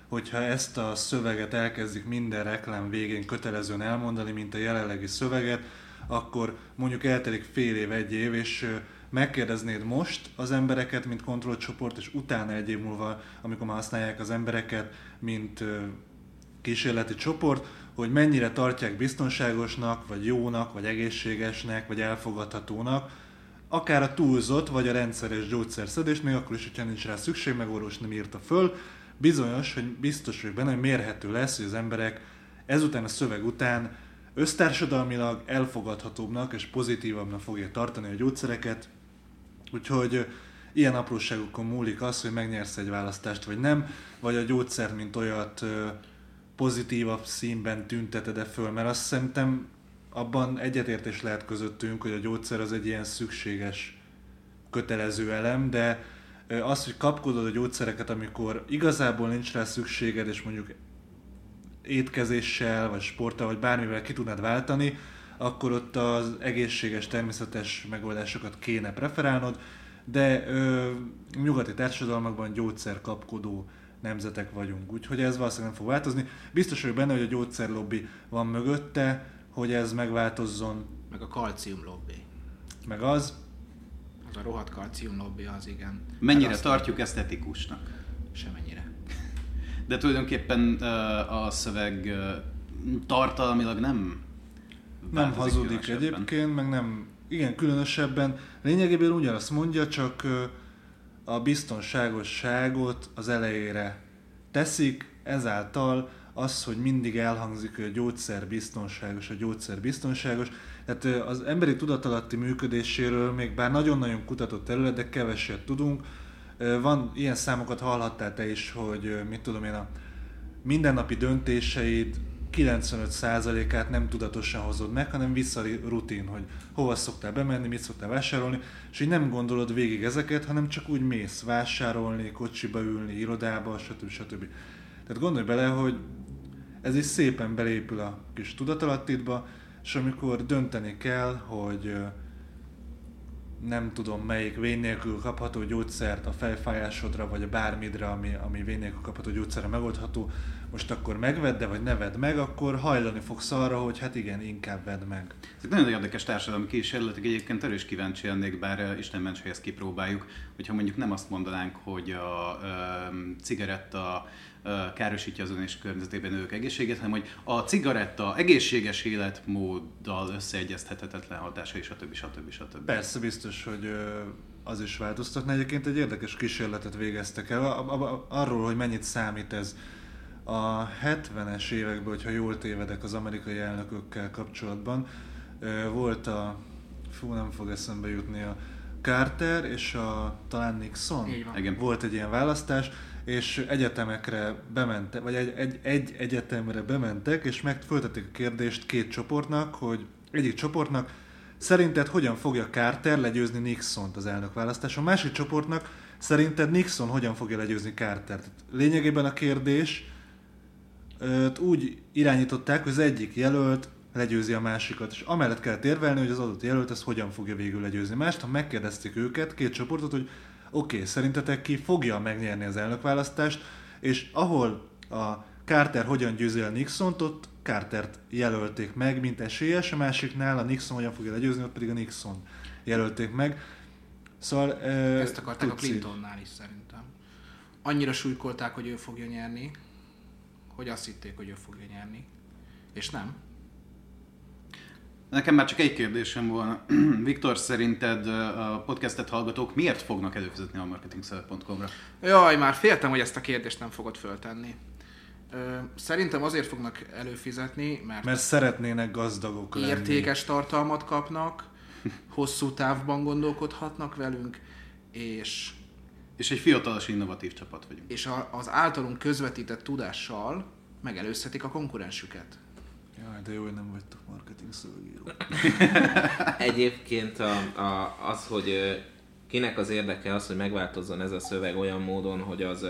hogyha ezt a szöveget elkezdik minden reklám végén kötelezően elmondani, mint a jelenlegi szöveget, akkor mondjuk eltelik fél év, egy év, és megkérdeznéd most az embereket, mint kontrollcsoport, és utána egy év múlva, amikor már használják az embereket, mint kísérleti csoport, hogy mennyire tartják biztonságosnak, vagy jónak, vagy egészségesnek, vagy elfogadhatónak, akár a túlzott, vagy a rendszeres gyógyszerszedést, még akkor is, hogyha nincs rá szükség, meg orvos nem írta föl, bizonyos, hogy biztos vagyok benne, hogy mérhető lesz, hogy az emberek ezután a szöveg után össztársadalmilag elfogadhatóbbnak és pozitívabbnak fogják tartani a gyógyszereket, Úgyhogy ilyen apróságokon múlik az, hogy megnyersz egy választást vagy nem, vagy a gyógyszert, mint olyat pozitívabb színben tünteted-e föl, mert azt szerintem abban egyetértés lehet közöttünk, hogy a gyógyszer az egy ilyen szükséges, kötelező elem, de az, hogy kapkodod a gyógyszereket, amikor igazából nincs rá szükséged, és mondjuk étkezéssel, vagy sporttal, vagy bármivel ki tudnád váltani, akkor ott az egészséges, természetes megoldásokat kéne preferálnod, de ö, nyugati társadalmakban gyógyszerkapkodó nemzetek vagyunk, úgyhogy ez valószínűleg nem fog változni. Biztos vagyok benne, hogy a gyógyszerlobbi van mögötte, hogy ez megváltozzon, Meg a kalcium lobby. meg az. Az a rohadt kalcium lobby az, igen. Mennyire azt- tartjuk esztetikusnak? Semennyire. De tulajdonképpen uh, a szöveg uh, tartalmilag nem Nem hazudik egyébként, meg nem, igen, különösebben. Lényegében ugyanazt mondja, csak a biztonságosságot az elejére teszik, ezáltal az, hogy mindig elhangzik, hogy a gyógyszer biztonságos, a gyógyszer biztonságos. Tehát az emberi tudatalatti működéséről még bár nagyon-nagyon kutatott terület, de keveset tudunk. Van, ilyen számokat hallhattál te is, hogy mit tudom én, a mindennapi döntéseid 95%-át nem tudatosan hozod meg, hanem vissza rutin, hogy hova szoktál bemenni, mit szoktál vásárolni, és így nem gondolod végig ezeket, hanem csak úgy mész vásárolni, kocsiba ülni, irodába, stb. stb. Tehát gondolj bele, hogy ez is szépen belépül a kis tudatalattidba, és amikor dönteni kell, hogy nem tudom melyik vén nélkül kapható gyógyszert a fejfájásodra, vagy a bármidre, ami, ami vén nélkül kapható gyógyszerre megoldható, most akkor megvedd vagy ne vedd meg, akkor hajlani fogsz arra, hogy hát igen, inkább vedd meg. Ezek nagyon érdekes társadalmi kísérletek, egyébként erős kíváncsi lennék, bár uh, Isten ments, hogy ezt kipróbáljuk, hogyha mondjuk nem azt mondanánk, hogy a um, cigaretta uh, károsítja az és környezetében ők egészséget, hanem hogy a cigaretta egészséges életmóddal összeegyeztethetetlen hatása, stb. stb. stb. Persze biztos, hogy az is változtatna. Egyébként egy érdekes kísérletet végeztek el a- a- a- arról, hogy mennyit számít ez. A 70-es években, hogyha jól tévedek az amerikai elnökökkel kapcsolatban, volt a, fú nem fog eszembe jutni, a Carter és a talán Nixon. Volt egy ilyen választás, és egyetemekre bementek, vagy egy, egy, egy egyetemre bementek, és meg a kérdést két csoportnak, hogy egyik csoportnak szerinted hogyan fogja Carter legyőzni Nixont az elnökválasztáson, a másik csoportnak szerinted Nixon hogyan fogja legyőzni Cartert. Lényegében a kérdés úgy irányították, hogy az egyik jelölt legyőzi a másikat, és amellett kell érvelni, hogy az adott jelölt ezt hogyan fogja végül legyőzni. Mást, ha megkérdezték őket, két csoportot, hogy oké, okay, szerintetek ki fogja megnyerni az elnökválasztást, és ahol a Carter hogyan győzi el Nixont, ott Cartert jelölték meg, mint esélyes, a másiknál a Nixon hogyan fogja legyőzni, ott pedig a Nixon jelölték meg. Szóval... ö, Ezt akarták a tudsz így. Clintonnál is szerintem. Annyira súlykolták, hogy ő fogja nyerni, hogy azt hitték, hogy ő fogja nyerni. És nem. Nekem már csak egy kérdésem volna. <clears throat> Viktor, szerinted a podcastet hallgatók miért fognak előfizetni a marketingszövet.com-ra? Jaj, már féltem, hogy ezt a kérdést nem fogod föltenni. Szerintem azért fognak előfizetni, mert, Mert szeretnének gazdagok lenni. értékes tartalmat kapnak, <laughs> hosszú távban gondolkodhatnak velünk, és, És egy fiatalos, innovatív csapat vagyunk. és a, az általunk közvetített tudással megelőzhetik a konkurensüket. Jaj, de jó, hogy nem vagytok marketing szövegíró. <laughs> Egyébként a, a, az, hogy kinek az érdeke az, hogy megváltozzon ez a szöveg olyan módon, hogy az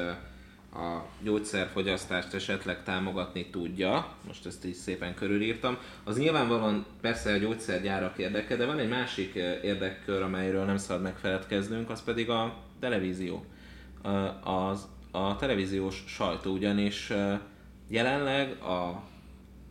a gyógyszerfogyasztást esetleg támogatni tudja, most ezt így szépen körülírtam, az nyilvánvalóan persze a gyógyszergyárak érdeke, de van egy másik érdekkör, amelyről nem szabad megfeledkeznünk, az pedig a televízió. Az, a televíziós sajtó ugyanis jelenleg a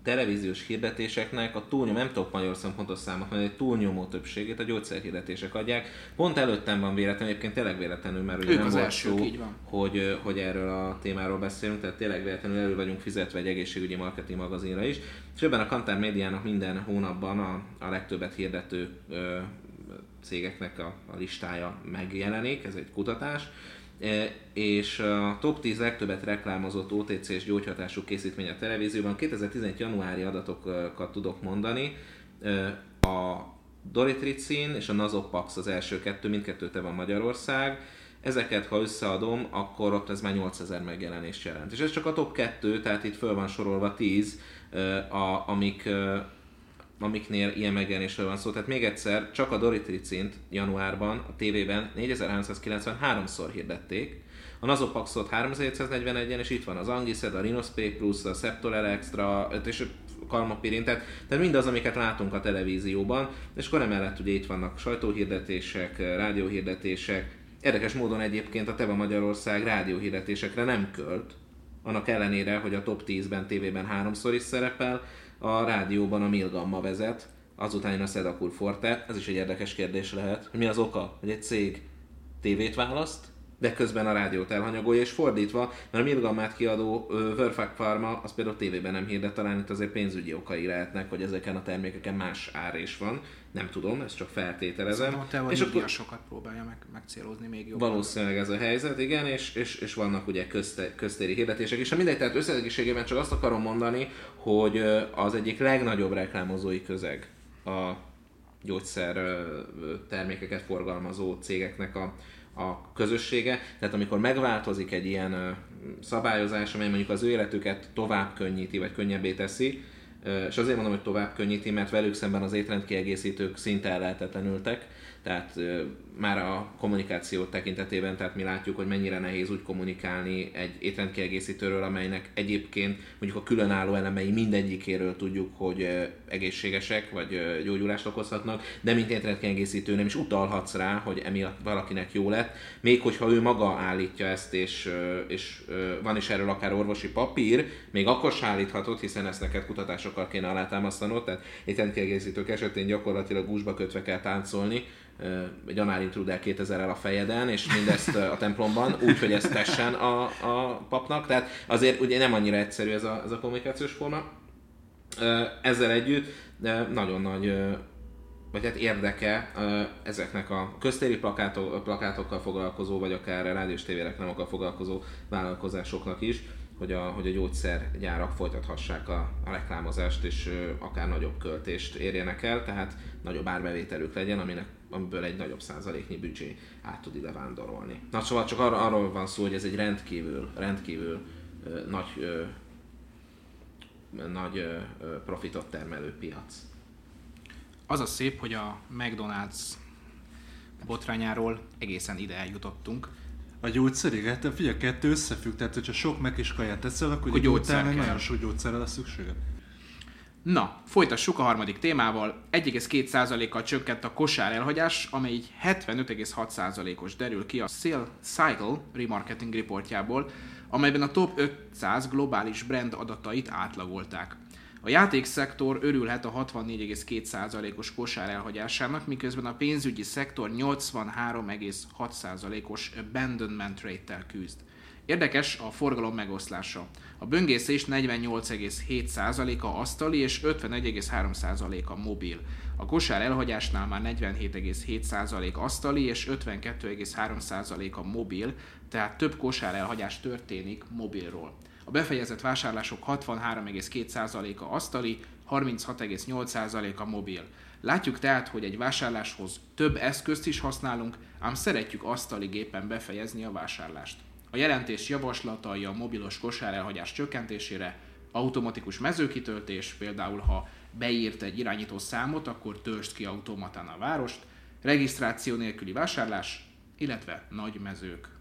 televíziós hirdetéseknek a túlnyomó, nem tudok magyar szempontos számot, egy túlnyomó többségét a gyógyszerhirdetések adják. Pont előttem van véletlenül, egyébként tényleg véletlenül, mert ugye Ők nem volt elsők, szó, hogy, hogy erről a témáról beszélünk, tehát tényleg véletlenül elő vagyunk fizetve egy egészségügyi marketing magazinra is. És ebben a Kantár médiának minden hónapban a, a legtöbbet hirdető ö, cégeknek a, a listája megjelenik, ez egy kutatás. E, és a top 10 legtöbbet reklámozott OTC és gyógyhatású készítmény a televízióban 2011 januári adatokat tudok mondani. E, A Doritricin és a Nasopax az első kettő, mindkettő te van Magyarország. Ezeket, ha összeadom, akkor ott ez már 8000 megjelenést jelent. És ez csak a top 2, tehát itt föl van sorolva 10, e, a, amik amiknél ilyen megjelenésről van szó. Tehát még egyszer, csak a Doritricint januárban a tévében 4393-szor hirdették, a Nasopaxot 3741-en, és itt van az Angised, a Rhinospay Plus, a Septolel Extra, és Kalmapirin, tehát, tehát mindaz, amiket látunk a televízióban, és akkor emellett ugye itt vannak sajtóhirdetések, rádióhirdetések, Érdekes módon egyébként a Teva Magyarország rádióhirdetésekre nem költ, annak ellenére, hogy a top 10-ben tévében háromszor is szerepel, a rádióban a Milgamma vezet, azután jön a Sedakur Forte, ez is egy érdekes kérdés lehet, hogy mi az oka, hogy egy cég tévét választ, de közben a rádiót elhanyagolja, és fordítva, mert a Milgammát kiadó ö, Verfak Pharma, az például tévében nem hirdet, talán itt azért pénzügyi okai lehetnek, hogy ezeken a termékeken más ár is van. Nem tudom, ezt csak feltételezem. Szerintem a és akkor nyugdíjasokat próbálja meg, megcélozni még jobban. Valószínűleg ez a helyzet, igen, és, és, és vannak ugye közte, köztéri hirdetések is. Mindegy, tehát összegségében csak azt akarom mondani, hogy az egyik legnagyobb reklámozói közeg a gyógyszer termékeket forgalmazó cégeknek a, a közössége. Tehát amikor megváltozik egy ilyen szabályozás, amely mondjuk az ő életüket tovább könnyíti, vagy könnyebbé teszi, és azért mondom, hogy tovább könnyíti, mert velük szemben az étrendkiegészítők szinte ellehetetlenültek, tehát már a kommunikáció tekintetében, tehát mi látjuk, hogy mennyire nehéz úgy kommunikálni egy étrendkiegészítőről, amelynek egyébként mondjuk a különálló elemei mindegyikéről tudjuk, hogy egészségesek, vagy gyógyulást okozhatnak, de mint étrendkiegészítő nem is utalhatsz rá, hogy emiatt valakinek jó lett, még hogyha ő maga állítja ezt, és, és van is erről akár orvosi papír, még akkor se állíthatod, hiszen ezt neked kutatásokkal kéne alátámasztanod, tehát étrendkiegészítők esetén gyakorlatilag gúzsba kötve kell táncolni, egy análintruder 2000-el a fejeden, és mindezt a templomban, úgy, hogy ezt tessen a, a papnak. Tehát azért ugye nem annyira egyszerű ez a, ez a kommunikációs forma. Ezzel együtt nagyon nagy vagy hát érdeke ezeknek a köztéri plakátok, plakátokkal foglalkozó, vagy akár rádiós tévéreklámokkal foglalkozó vállalkozásoknak is, hogy a, hogy a gyógyszergyárak folytathassák a, a reklámozást, és ö, akár nagyobb költést érjenek el, tehát nagyobb árbevételük legyen, aminek, amiből egy nagyobb százaléknyi büdzsé át tud ide vándorolni. Na szóval csak arra, arról van szó, hogy ez egy rendkívül, rendkívül ö, nagy, ö, nagy ö, profitot termelő piac. Az a szép, hogy a McDonald's botrányáról egészen ide eljutottunk. A gyógyszerig? Hát figyelj, kettő összefügg, tehát hogyha sok meg is kaját teszel, akkor Akkor gyógyszer utána nagyon sok gyógyszerre lesz szükséged. Na, folytassuk a harmadik témával. 1,2%-kal csökkent a kosár elhagyás, amely így 75,6%-os derül ki a Sale Cycle remarketing reportjából, amelyben a top 500 globális brand adatait átlagolták. A játékszektor örülhet a 64,2%-os kosár elhagyásának, miközben a pénzügyi szektor 83,6%-os abandonment rate-tel küzd. Érdekes a forgalom megoszlása. A böngészés 48,7%-a asztali és 51,3%-a mobil. A kosár elhagyásnál már 47,7% asztali és 52,3%-a mobil, tehát több kosár elhagyás történik mobilról. A befejezett vásárlások 63,2%-a asztali, 36,8%-a mobil. Látjuk tehát, hogy egy vásárláshoz több eszközt is használunk, ám szeretjük asztali gépen befejezni a vásárlást. A jelentés javaslatai a mobilos kosárelhagyás csökkentésére, automatikus mezőkitöltés, például ha beírt egy irányító számot, akkor töltsd ki automatán a várost, regisztráció nélküli vásárlás, illetve nagy mezők.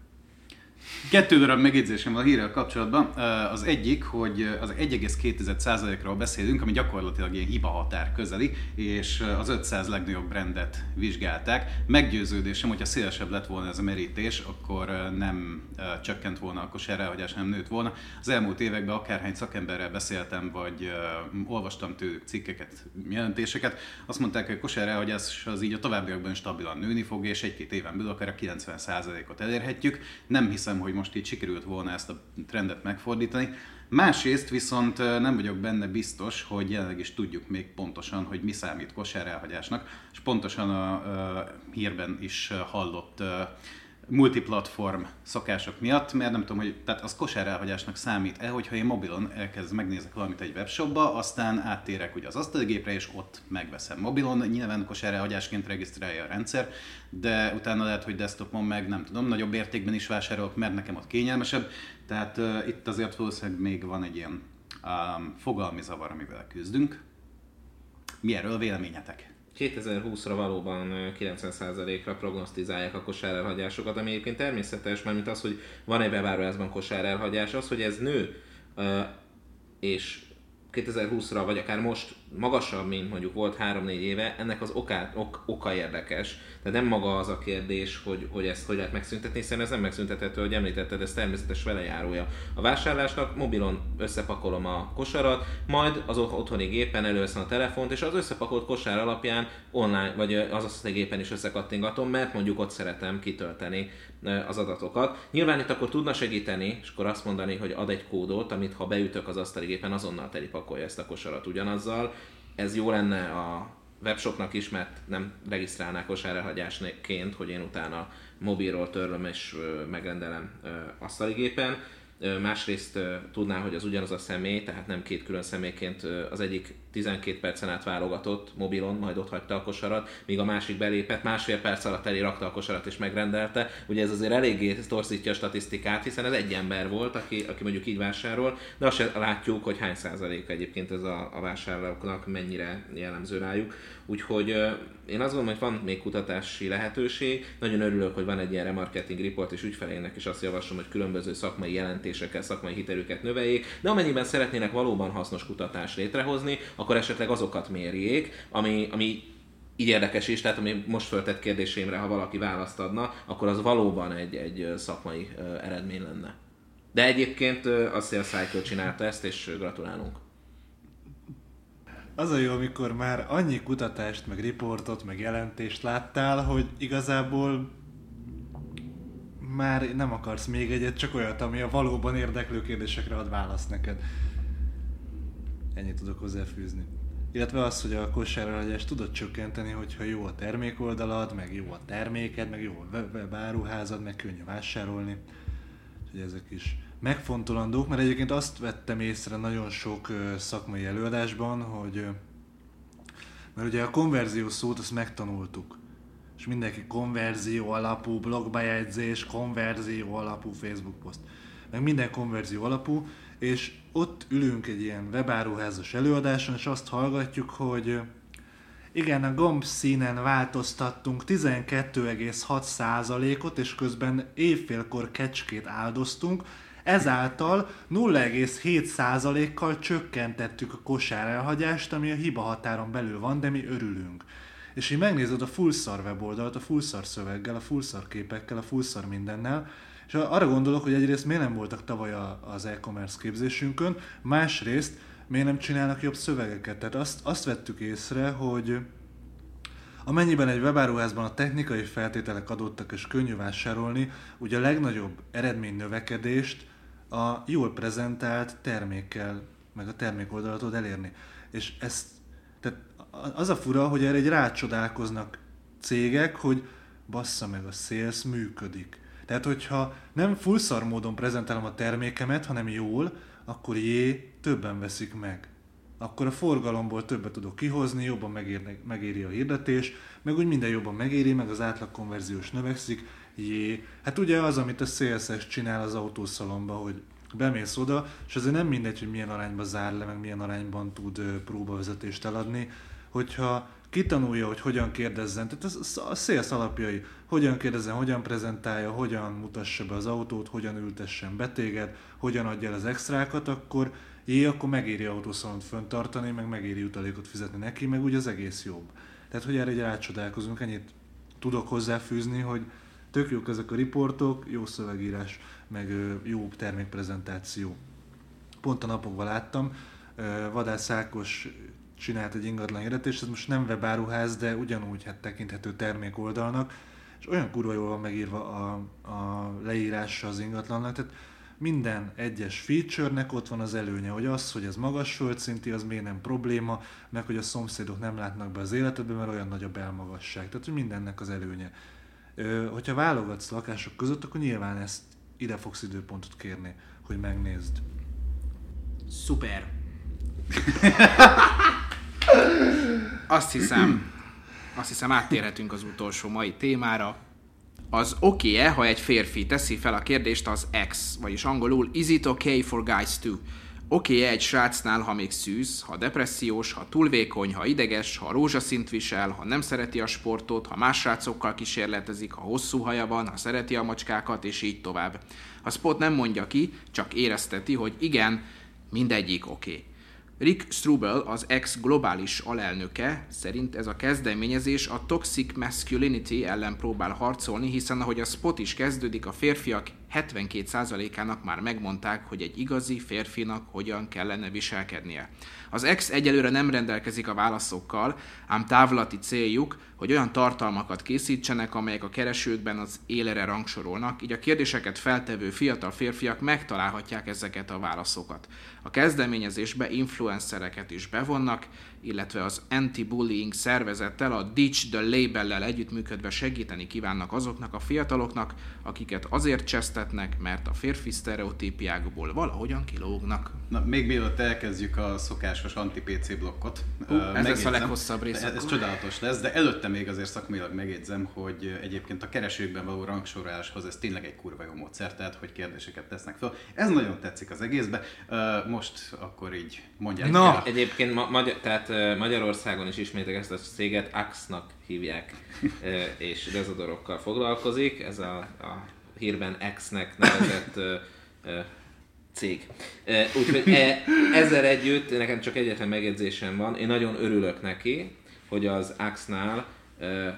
Kettő darab megjegyzésem a hírrel kapcsolatban. Az egyik, hogy az 1,2%-ról beszélünk, ami gyakorlatilag ilyen hiba határ közeli, és az 500 legnagyobb brandet vizsgálták. Meggyőződésem, hogyha szélesebb lett volna ez a merítés, akkor nem csökkent volna a kosárelhagyás, nem nőtt volna. Az elmúlt években akárhány szakemberrel beszéltem, vagy olvastam tőlük cikkeket, jelentéseket, azt mondták, hogy a kosárelhagyás az így a továbbiakban stabilan nőni fog, és egy-két éven belül akár a 90%-ot elérhetjük. Nem hiszem, hogy most így sikerült volna ezt a trendet megfordítani. Másrészt viszont nem vagyok benne biztos, hogy jelenleg is tudjuk még pontosan, hogy mi számít kosárelhagyásnak, és pontosan a, a hírben is hallott multiplatform szokások miatt, mert nem tudom, hogy tehát az kosárelhagyásnak számít-e, hogyha én mobilon elkezd megnézek valamit egy webshopba, aztán áttérek ugye az asztalgépre, és ott megveszem mobilon, nyilván kosárelhagyásként regisztrálja a rendszer, de utána lehet, hogy desktopon meg nem tudom, nagyobb értékben is vásárolok, mert nekem ott kényelmesebb, tehát uh, itt azért valószínűleg még van egy ilyen um, fogalmi zavar, amivel küzdünk. Mi erről véleményetek? 2020-ra valóban 90%-ra prognosztizálják a kosárelhagyásokat, ami egyébként természetes, mert mint az, hogy van egy bevárólásban kosárelhagyás, az, hogy ez nő, és 2020-ra, vagy akár most magasabb, mint mondjuk volt 3-4 éve, ennek az oká, ok, oka érdekes. Tehát nem maga az a kérdés, hogy, hogy ezt hogy lehet megszüntetni, hiszen ez nem megszüntethető, hogy említetted, ez természetes velejárója. A vásárlásnak mobilon összepakolom a kosarat, majd az otthoni gépen előveszem a telefont, és az összepakolt kosár alapján online, vagy az asztali gépen is összekattingatom, mert mondjuk ott szeretem kitölteni az adatokat. Nyilván itt akkor tudna segíteni, és akkor azt mondani, hogy ad egy kódot, amit ha beütök az asztali gépen, azonnal telipakolja ezt a kosarat ugyanazzal. Ez jó lenne a webshopnak is, mert nem regisztrálnák kosárelhagyásként, hogy én utána mobilról törlöm és megrendelem asztali gépen. Másrészt tudná, hogy az ugyanaz a személy, tehát nem két külön személyként az egyik 12 percen át válogatott mobilon, majd ott hagyta a kosarat, míg a másik belépett, másfél perc alatt elé rakta a kosarat és megrendelte. Ugye ez azért eléggé torzítja a statisztikát, hiszen ez egy ember volt, aki, aki mondjuk így vásárol, de azt látjuk, hogy hány százalék egyébként ez a, a vásárlóknak mennyire jellemző rájuk. Úgyhogy én azt gondolom, hogy van még kutatási lehetőség. Nagyon örülök, hogy van egy ilyen remarketing report, és ügyfeleinek is azt javaslom, hogy különböző szakmai jelentésekkel, szakmai hitelüket növeljék, de amennyiben szeretnének valóban hasznos kutatást létrehozni, akkor esetleg azokat mérjék, ami, ami így érdekes is, tehát ami most föltett kérdésémre, ha valaki választ adna, akkor az valóban egy, egy szakmai eredmény lenne. De egyébként a Cycle csinálta ezt, és gratulálunk. Az a jó, amikor már annyi kutatást, meg riportot, meg jelentést láttál, hogy igazából már nem akarsz még egyet, csak olyat, ami a valóban érdeklő kérdésekre ad választ neked. Ennyit tudok hozzáfűzni. Illetve az, hogy a kosárelhagyást tudod csökkenteni, hogyha jó a termékoldalad, meg jó a terméked, meg jó a webáruházad, meg könnyű vásárolni. Úgyhogy ezek is megfontolandók, mert egyébként azt vettem észre nagyon sok szakmai előadásban, hogy mert ugye a konverzió szót azt megtanultuk, és mindenki konverzió alapú blogbejegyzés, konverzió alapú Facebook poszt, meg minden konverzió alapú, és ott ülünk egy ilyen webáruházas előadáson, és azt hallgatjuk, hogy igen, a gomb színen változtattunk 12,6%-ot, és közben évfélkor kecskét áldoztunk, Ezáltal 0,7%-kal csökkentettük a kosár elhagyást, ami a hiba határon belül van, de mi örülünk. És így megnézed a fullszar weboldalt, a fullszar szöveggel, a fullszar képekkel, a fullszar mindennel, és arra gondolok, hogy egyrészt miért nem voltak tavaly az e-commerce képzésünkön, másrészt miért nem csinálnak jobb szövegeket. Tehát azt, azt vettük észre, hogy Amennyiben egy webáruházban a technikai feltételek adottak és könnyű vásárolni, ugye a legnagyobb eredmény növekedést a jól prezentált termékkel, meg a termék oldalat tud elérni. És ezt, tehát az a fura, hogy erre egy rácsodálkoznak cégek, hogy bassza meg a sales működik. Tehát, hogyha nem fullszar módon prezentálom a termékemet, hanem jól, akkor jé, többen veszik meg. akkor a forgalomból többet tudok kihozni, jobban megér, megéri a hirdetés, meg úgy minden jobban megéri, meg az átlag konverziós növekszik. Jé. Hát ugye az, amit a CSS csinál az autószalomba, hogy bemész oda, és azért nem mindegy, hogy milyen arányban zár le, meg milyen arányban tud próbavezetést eladni, hogyha kitanulja, hogy hogyan kérdezzen, tehát ez a sales alapjai, hogyan kérdezzen, hogyan prezentálja, hogyan mutassa be az autót, hogyan ültessen be téged, hogyan adja el az extrákat, akkor jé, akkor megéri autószalont föntartani, meg megéri utalékot fizetni neki, meg úgy az egész jobb. Tehát, hogy erre egy rácsodálkozunk, ennyit tudok hozzáfűzni, hogy tök jók ezek a riportok, jó szövegírás, meg jó termékprezentáció. Pont a napokban láttam, Vadász Ákos csinált egy ingatlan hirdetést, ez most nem webáruház, de ugyanúgy hát tekinthető termék oldalnak, és olyan kurva jól van megírva a, a leírása az ingatlannak, tehát minden egyes feature-nek ott van az előnye, hogy az, hogy ez magas földszinti, az miért nem probléma, meg hogy a szomszédok nem látnak be az életedbe, mert olyan nagy a belmagasság. Tehát, hogy mindennek az előnye. Hogyha válogatsz lakások között, akkor nyilván ezt ide fogsz időpontot kérni, hogy megnézd. Szuper. <laughs> Azt hiszem, azt hiszem áttérhetünk az utolsó mai témára. Az oké-e, ha egy férfi teszi fel a kérdést az ex, vagyis angolul is it okay for guys to? Oké-e egy srácnál, ha még szűz, ha depressziós, ha túlvékony, ha ideges, ha rózsaszint visel, ha nem szereti a sportot, ha más srácokkal kísérletezik, ha hosszú haja van, ha szereti a macskákat, és így tovább. A spot nem mondja ki, csak érezteti, hogy igen, mindegyik oké. Okay. Rick Strubel, az ex-globális alelnöke szerint ez a kezdeményezés a toxic masculinity ellen próbál harcolni, hiszen ahogy a spot is kezdődik, a férfiak 72%-ának már megmondták, hogy egy igazi férfinak hogyan kellene viselkednie. Az ex egyelőre nem rendelkezik a válaszokkal, ám távlati céljuk, hogy olyan tartalmakat készítsenek, amelyek a keresőkben az élere rangsorolnak, így a kérdéseket feltevő fiatal férfiak megtalálhatják ezeket a válaszokat. A kezdeményezésbe influencereket is bevonnak, illetve az anti-bullying szervezettel, a Ditch the Label-lel együttműködve segíteni kívánnak azoknak a fiataloknak, akiket azért csesztetnek, mert a férfi sztereotípiákból valahogyan kilógnak. Na, még mielőtt elkezdjük a szokásos anti-PC blokkot. Ö, ez lesz a megjegyzem- leghosszabb rész Ez, ez csodálatos lesz, de előtte még azért szakmailag megjegyzem, hogy egyébként a keresőkben való rangsoroláshoz ez tényleg egy kurva jó módszer, tehát hogy kérdéseket tesznek fel. Ez nagyon tetszik az egészbe. Ö, Most akkor így mondják. Na! el. Egyébként ma, magyar, tehát ö, Magyarországon is ismétek ezt a céget Axe-nak hívják, és dezodorokkal foglalkozik. Ez a, a hírben X-nek nevezett cég. Úgyhogy e, ezzel együtt nekem csak egyetlen megjegyzésem van. Én nagyon örülök neki, hogy az Axe-nál ö,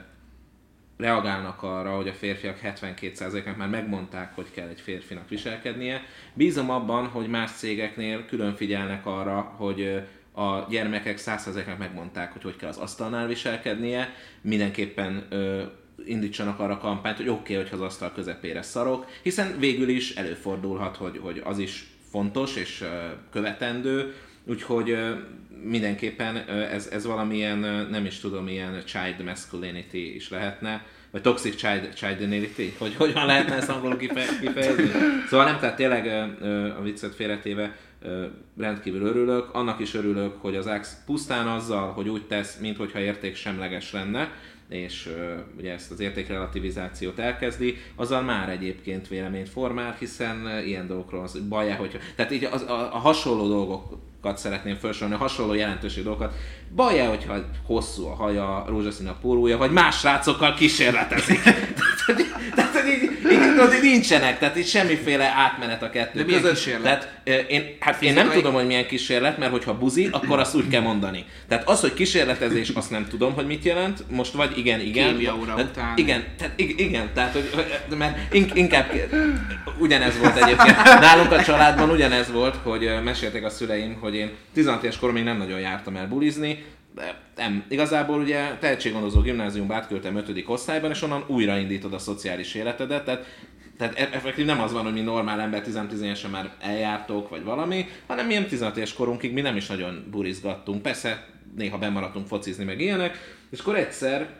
reagálnak arra, hogy a férfiak 72%-nak már megmondták, hogy kell egy férfinak viselkednie. Bízom abban, hogy más cégeknél külön figyelnek arra, hogy a gyermekek 100%-nak megmondták, hogy hogy kell az asztalnál viselkednie. Mindenképpen ö, indítsanak arra kampányt, hogy oké, okay, hogyha az asztal közepére szarok, hiszen végül is előfordulhat, hogy, hogy az is fontos és követendő, úgyhogy mindenképpen ez, ez valamilyen, nem is tudom, ilyen child masculinity is lehetne, vagy toxic child, childinility, hogy hogyan lehetne ezt angolul kife- kifejezni. Szóval nem, tehát tényleg a viccet félretéve rendkívül örülök. Annak is örülök, hogy az Axe pusztán azzal, hogy úgy tesz, mintha értéksemleges lenne, és ugye ezt az értékrelativizációt elkezdi, azzal már egyébként véleményt formál, hiszen ilyen dolgokról az bajá, hogyha... Tehát így az, a, a hasonló dolgokat szeretném felsorolni, a hasonló jelentőség dolgokat. Bajá, hogyha hosszú a haja, rózsaszín a pólója, vagy más srácokkal kísérletezik. <laughs> tehát, hogy- tehát, hogy így, így, tudod, így nincsenek, tehát így semmiféle átmenet a kettő De milyen között. kísérlet? Tehát én, hát én nem Fizikai- tudom, hogy milyen kísérlet, mert hogyha buzi, akkor azt úgy kell mondani. Tehát az, hogy kísérletezés, azt nem tudom, hogy mit jelent. Most vagy igen, igen. Kémia óra tehát, után. Igen, tehát ig- igen, tehát hogy, mert in- inkább ugyanez volt egyébként. Nálunk a családban ugyanez volt, hogy mesélték a szüleim, hogy én 16 éves korom még nem nagyon jártam el bulizni, nem. Igazából ugye tehetséggondozó gimnáziumba átköltem 5. osztályban, és onnan újraindítod a szociális életedet, tehát tehát e- effektív nem az van, hogy mi normál ember 10 évesen már eljártok, vagy valami, hanem milyen 16 éves korunkig mi nem is nagyon burizgattunk. Persze néha bemaradtunk focizni, meg ilyenek, és akkor egyszer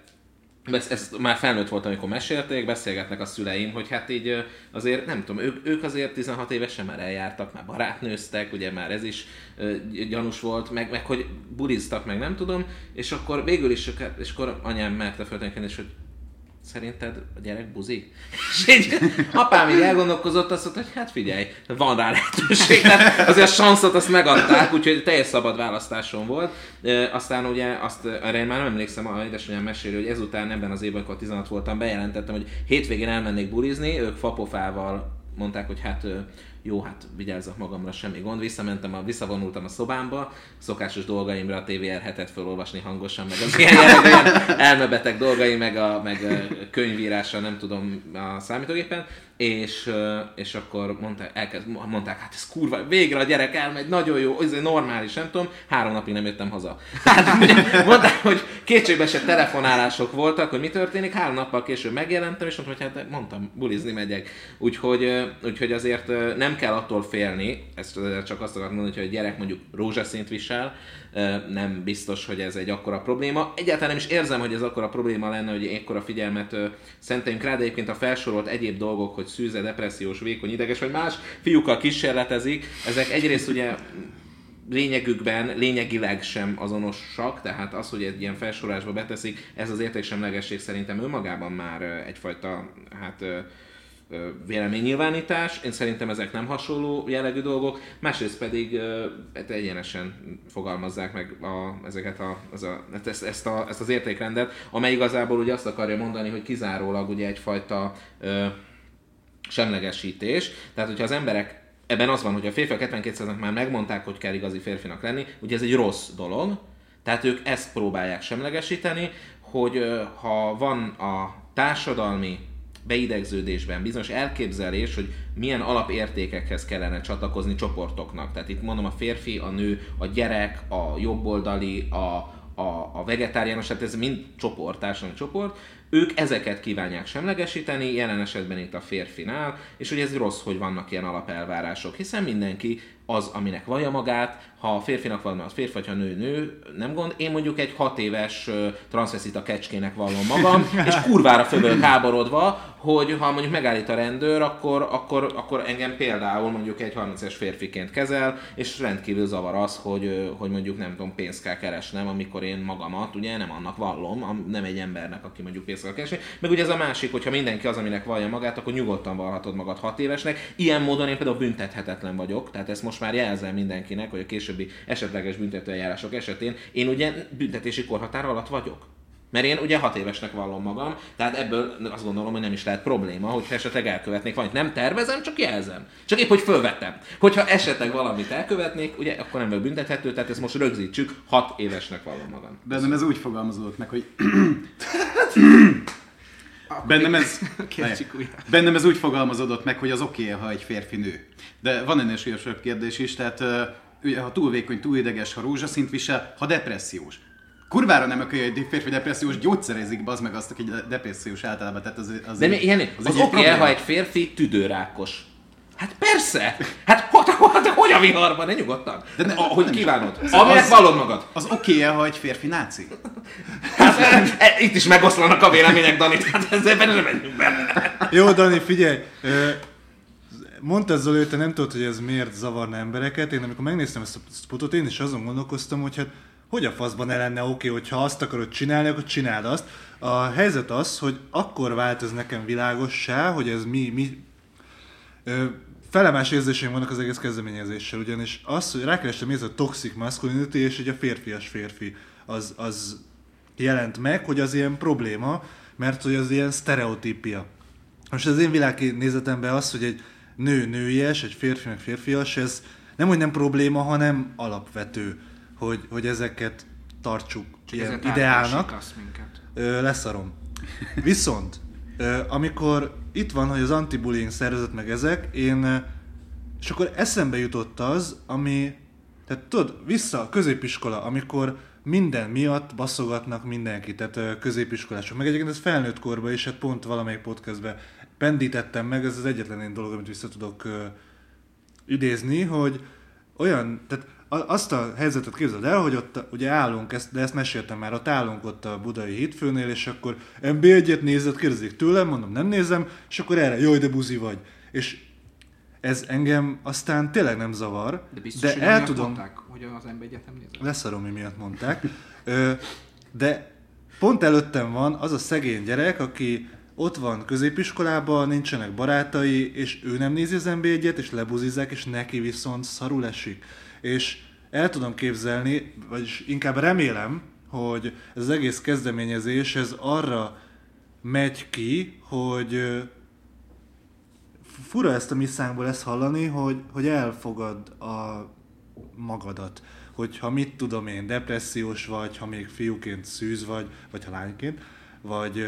ezt, ezt már felnőtt volt, amikor mesélték, beszélgetnek a szüleim, hogy hát így azért, nem tudom, ők, ők azért 16 évesen már eljártak, már barátnőztek, ugye már ez is gyanús volt, meg, meg hogy buriztak, meg nem tudom, és akkor végül is, és akkor anyám merte föltenni és hogy szerinted a gyerek buzi? <laughs> És így apám így elgondolkozott, azt mondta, hogy hát figyelj, van rá lehetőség, tehát azért a sanszot azt megadták, úgyhogy teljes szabad választásom volt. Aztán ugye azt, erre én már nem emlékszem, a édesanyám mesélő, hogy ezután ebben az évben, amikor 16 voltam, bejelentettem, hogy hétvégén elmennék bulizni, ők fapofával mondták, hogy hát jó, hát vigyázzak magamra, semmi gond. Visszamentem, a, visszavonultam a szobámba, szokásos dolgaimra a TVR hetet felolvasni hangosan, meg az ilyen, ilyen elmebeteg dolgai, meg a, meg a könyvírása, nem tudom, a számítógépen, és, és akkor mondták, elkezd, mondták, hát ez kurva, végre a gyerek elmegy, nagyon jó, ez normális, nem tudom, három napig nem jöttem haza. Hát mondták, hogy kétségbe se telefonálások voltak, hogy mi történik, három nappal később megjelentem, és mondtam, hogy hát mondtam, bulizni megyek. Úgyhogy, úgyhogy azért nem kell attól félni, ezt csak azt akarom mondani, hogy a gyerek mondjuk rózsaszint visel, nem biztos, hogy ez egy akkora probléma. Egyáltalán nem is érzem, hogy ez akkora probléma lenne, hogy ekkora figyelmet szenteljünk rá, de egyébként a felsorolt egyéb dolgok, hogy szűze, depressziós, vékony, ideges, vagy más fiúkkal kísérletezik, ezek egyrészt ugye lényegükben lényegileg sem azonosak, tehát az, hogy egy ilyen felsorolásba beteszik, ez az értéksemlegesség szerintem önmagában már egyfajta hát véleménynyilvánítás. Én szerintem ezek nem hasonló jellegű dolgok, másrészt pedig hát egyenesen fogalmazzák meg a, ezeket a, az a, hát ezt, ezt, a, ezt az értékrendet, amely igazából ugye azt akarja mondani, hogy kizárólag ugye egyfajta ö, semlegesítés. Tehát, hogyha az emberek ebben az van, hogy a férfiak 72% már megmondták, hogy kell igazi férfinak lenni, ugye ez egy rossz dolog, tehát ők ezt próbálják semlegesíteni, hogy ha van a társadalmi beidegződésben bizonyos elképzelés, hogy milyen alapértékekhez kellene csatlakozni csoportoknak. Tehát itt mondom a férfi, a nő, a gyerek, a jobboldali, a, a, a vegetáriánus, tehát ez mind csoport, társadalmi csoport, ők ezeket kívánják semlegesíteni, jelen esetben itt a férfinál, és hogy ez rossz, hogy vannak ilyen alapelvárások, hiszen mindenki az, aminek vallja magát, ha a férfinak valami, az férfi, ha nő, nő, nem gond. Én mondjuk egy hat éves uh, a kecskének vallom magam, <laughs> és kurvára fölök háborodva, hogy ha mondjuk megállít a rendőr, akkor, akkor, akkor engem például mondjuk egy 30 es férfiként kezel, és rendkívül zavar az, hogy, hogy mondjuk nem tudom, pénzt kell keresnem, amikor én magamat, ugye nem annak vallom, nem egy embernek, aki mondjuk pénzt kell keresni. Meg ugye ez a másik, hogyha mindenki az, aminek vallja magát, akkor nyugodtan vallhatod magad hat évesnek. Ilyen módon én például büntethetetlen vagyok, tehát ezt most már jelzem mindenkinek, hogy a későbbi esetleges büntetőeljárások esetén én ugye büntetési korhatár alatt vagyok. Mert én ugye hat évesnek vallom magam, tehát ebből azt gondolom, hogy nem is lehet probléma, hogy esetleg elkövetnék valamit. Nem tervezem, csak jelzem. Csak épp, hogy fölvettem. Hogyha esetleg valamit elkövetnék, ugye akkor nem vagyok büntethető, tehát ezt most rögzítsük, hat évesnek vallom magam. nem ez úgy fogalmazódott meg, hogy <coughs> Bennem ez, <coughs> bennem ez úgy fogalmazódott meg, hogy az oké, okay, ha egy férfi nő. De van ennél súlyosabb kérdés is, tehát ha túl vékony, túl ideges, ha rózsaszint visel, ha depressziós. Kurvára nem oké, hogy egy férfi depressziós gyógyszerezik, az meg azt, aki depressziós általában. Tehát az, az De mi, ilyen, az, az oké, okay, ha egy férfi tüdőrákos. Hát persze! Hát hogy, hogy, hogy a viharban, ne nyugodtan. De ne, Ahogy nem kívánod. Aminek vallod magad. Az oké -e, ha egy férfi náci? Hát, e, e, itt is megoszlanak a vélemények, Dani, tehát ezzel nem menjünk bele. Jó, Dani, figyelj! Mondta Zoli, te nem tudod, hogy ez miért zavarna embereket. Én amikor megnéztem ezt a spotot, én is azon gondolkoztam, hogy hát hogy a faszban ne lenne oké, okay, hogyha azt akarod csinálni, akkor csináld azt. A helyzet az, hogy akkor vált ez nekem világossá, hogy ez mi, mi ö, felemás érzéseim vannak az egész kezdeményezéssel, ugyanis az, hogy rákerestem, ez a toxic masculinity, és hogy a férfias férfi az, az jelent meg, hogy az ilyen probléma, mert hogy az ilyen sztereotípia. Most az én világnézetemben az, hogy egy nő nőies, egy férfi meg férfias, ez nem, hogy nem probléma, hanem alapvető, hogy, hogy ezeket tartsuk Csak ilyen ideálnak. Ö, leszarom. Viszont, ö, amikor itt van, hogy az anti-bullying szervezet meg ezek, én, és akkor eszembe jutott az, ami, tehát tudod, vissza a középiskola, amikor minden miatt baszogatnak mindenkit, tehát középiskolások. Meg egyébként ez felnőtt korban is, hát pont valamelyik podcastben pendítettem meg, ez az egyetlen én dolog, amit vissza tudok uh, idézni, hogy olyan, tehát azt a helyzetet képzeld el, hogy ott ugye állunk, ezt, de ezt meséltem már, ott állunk ott a budai hitfőnél, és akkor NB1-et nézett, kérdezik tőlem, mondom nem nézem, és akkor erre, jaj, de buzi vagy. És ez engem aztán tényleg nem zavar, De biztos, de hogy el tudom, mondták, hogy az ember egyetem nézett. leszarom, mi miatt mondták, Ö, de pont előttem van az a szegény gyerek, aki ott van középiskolában, nincsenek barátai, és ő nem nézi az nb és lebuzizzák, és neki viszont szarul esik. És el tudom képzelni, vagyis inkább remélem, hogy ez az egész kezdeményezés, ez arra megy ki, hogy fura ezt a misszánkból ezt hallani, hogy, hogy elfogad a magadat. Hogyha mit tudom én, depressziós vagy, ha még fiúként szűz vagy, vagy ha lányként, vagy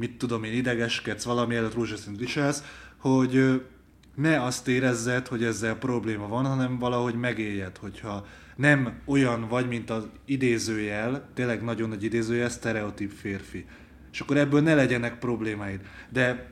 mit tudom én, idegeskedsz, valami előtt rózsaszínt viselsz, hogy ne azt érezzed, hogy ezzel probléma van, hanem valahogy megéljed, hogyha nem olyan vagy, mint az idézőjel, tényleg nagyon nagy idézőjel, sztereotíp férfi. És akkor ebből ne legyenek problémáid. De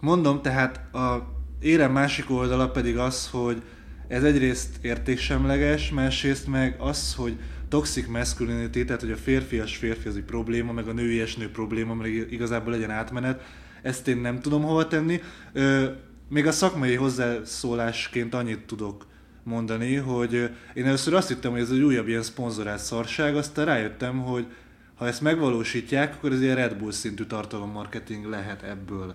Mondom, tehát a érem másik oldala pedig az, hogy ez egyrészt értéksemleges, másrészt meg az, hogy toxic masculinity, tehát hogy a férfias férfi az egy probléma, meg a nőies nő probléma, mert igazából legyen átmenet, ezt én nem tudom hova tenni. Még a szakmai hozzászólásként annyit tudok mondani, hogy én először azt hittem, hogy ez egy újabb ilyen szponzorált szarság, aztán rájöttem, hogy ha ezt megvalósítják, akkor ez ilyen Red Bull szintű tartalommarketing lehet ebből.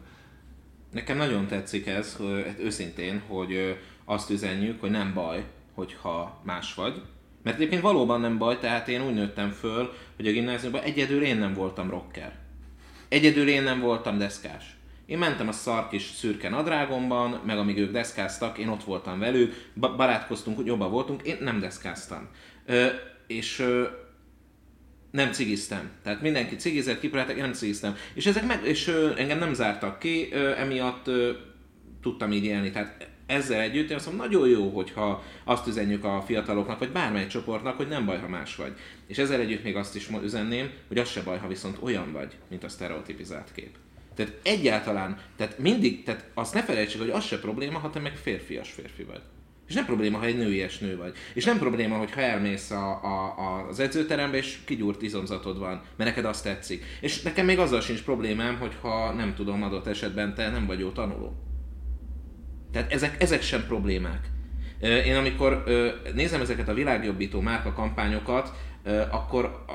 Nekem nagyon tetszik ez, hogy, hát őszintén, hogy azt üzenjük, hogy nem baj, hogyha más vagy. Mert egyébként valóban nem baj, tehát én úgy nőttem föl, hogy a gimnáziumban egyedül én nem voltam rocker. Egyedül én nem voltam deszkás. Én mentem a szar kis szürke nadrágomban, meg amíg ők deszkáztak, én ott voltam velük, ba- barátkoztunk, hogy jobban voltunk, én nem deszkáztam. Ö, és ö, nem cigiztem. Tehát mindenki cigizett, kipróbáltak, én nem cigiztem. És ezek meg, és ö, engem nem zártak ki, ö, emiatt ö, tudtam így élni. Tehát ezzel együtt én azt mondom, nagyon jó, hogyha azt üzenjük a fiataloknak, vagy bármely csoportnak, hogy nem baj, ha más vagy. És ezzel együtt még azt is üzenném, hogy az se baj, ha viszont olyan vagy, mint a sztereotipizált kép. Tehát egyáltalán, tehát mindig, tehát azt ne felejtsük, hogy az se probléma, ha te meg férfias férfi vagy. És nem probléma, ha egy nőies nő vagy. És nem probléma, hogy ha elmész a, a, a, az edzőterembe, és kigyúrt izomzatod van, mert neked azt tetszik. És nekem még azzal sincs problémám, hogyha nem tudom, adott esetben te nem vagy jó tanuló. Tehát ezek, ezek sem problémák. Én amikor nézem ezeket a világjobbító márka kampányokat, akkor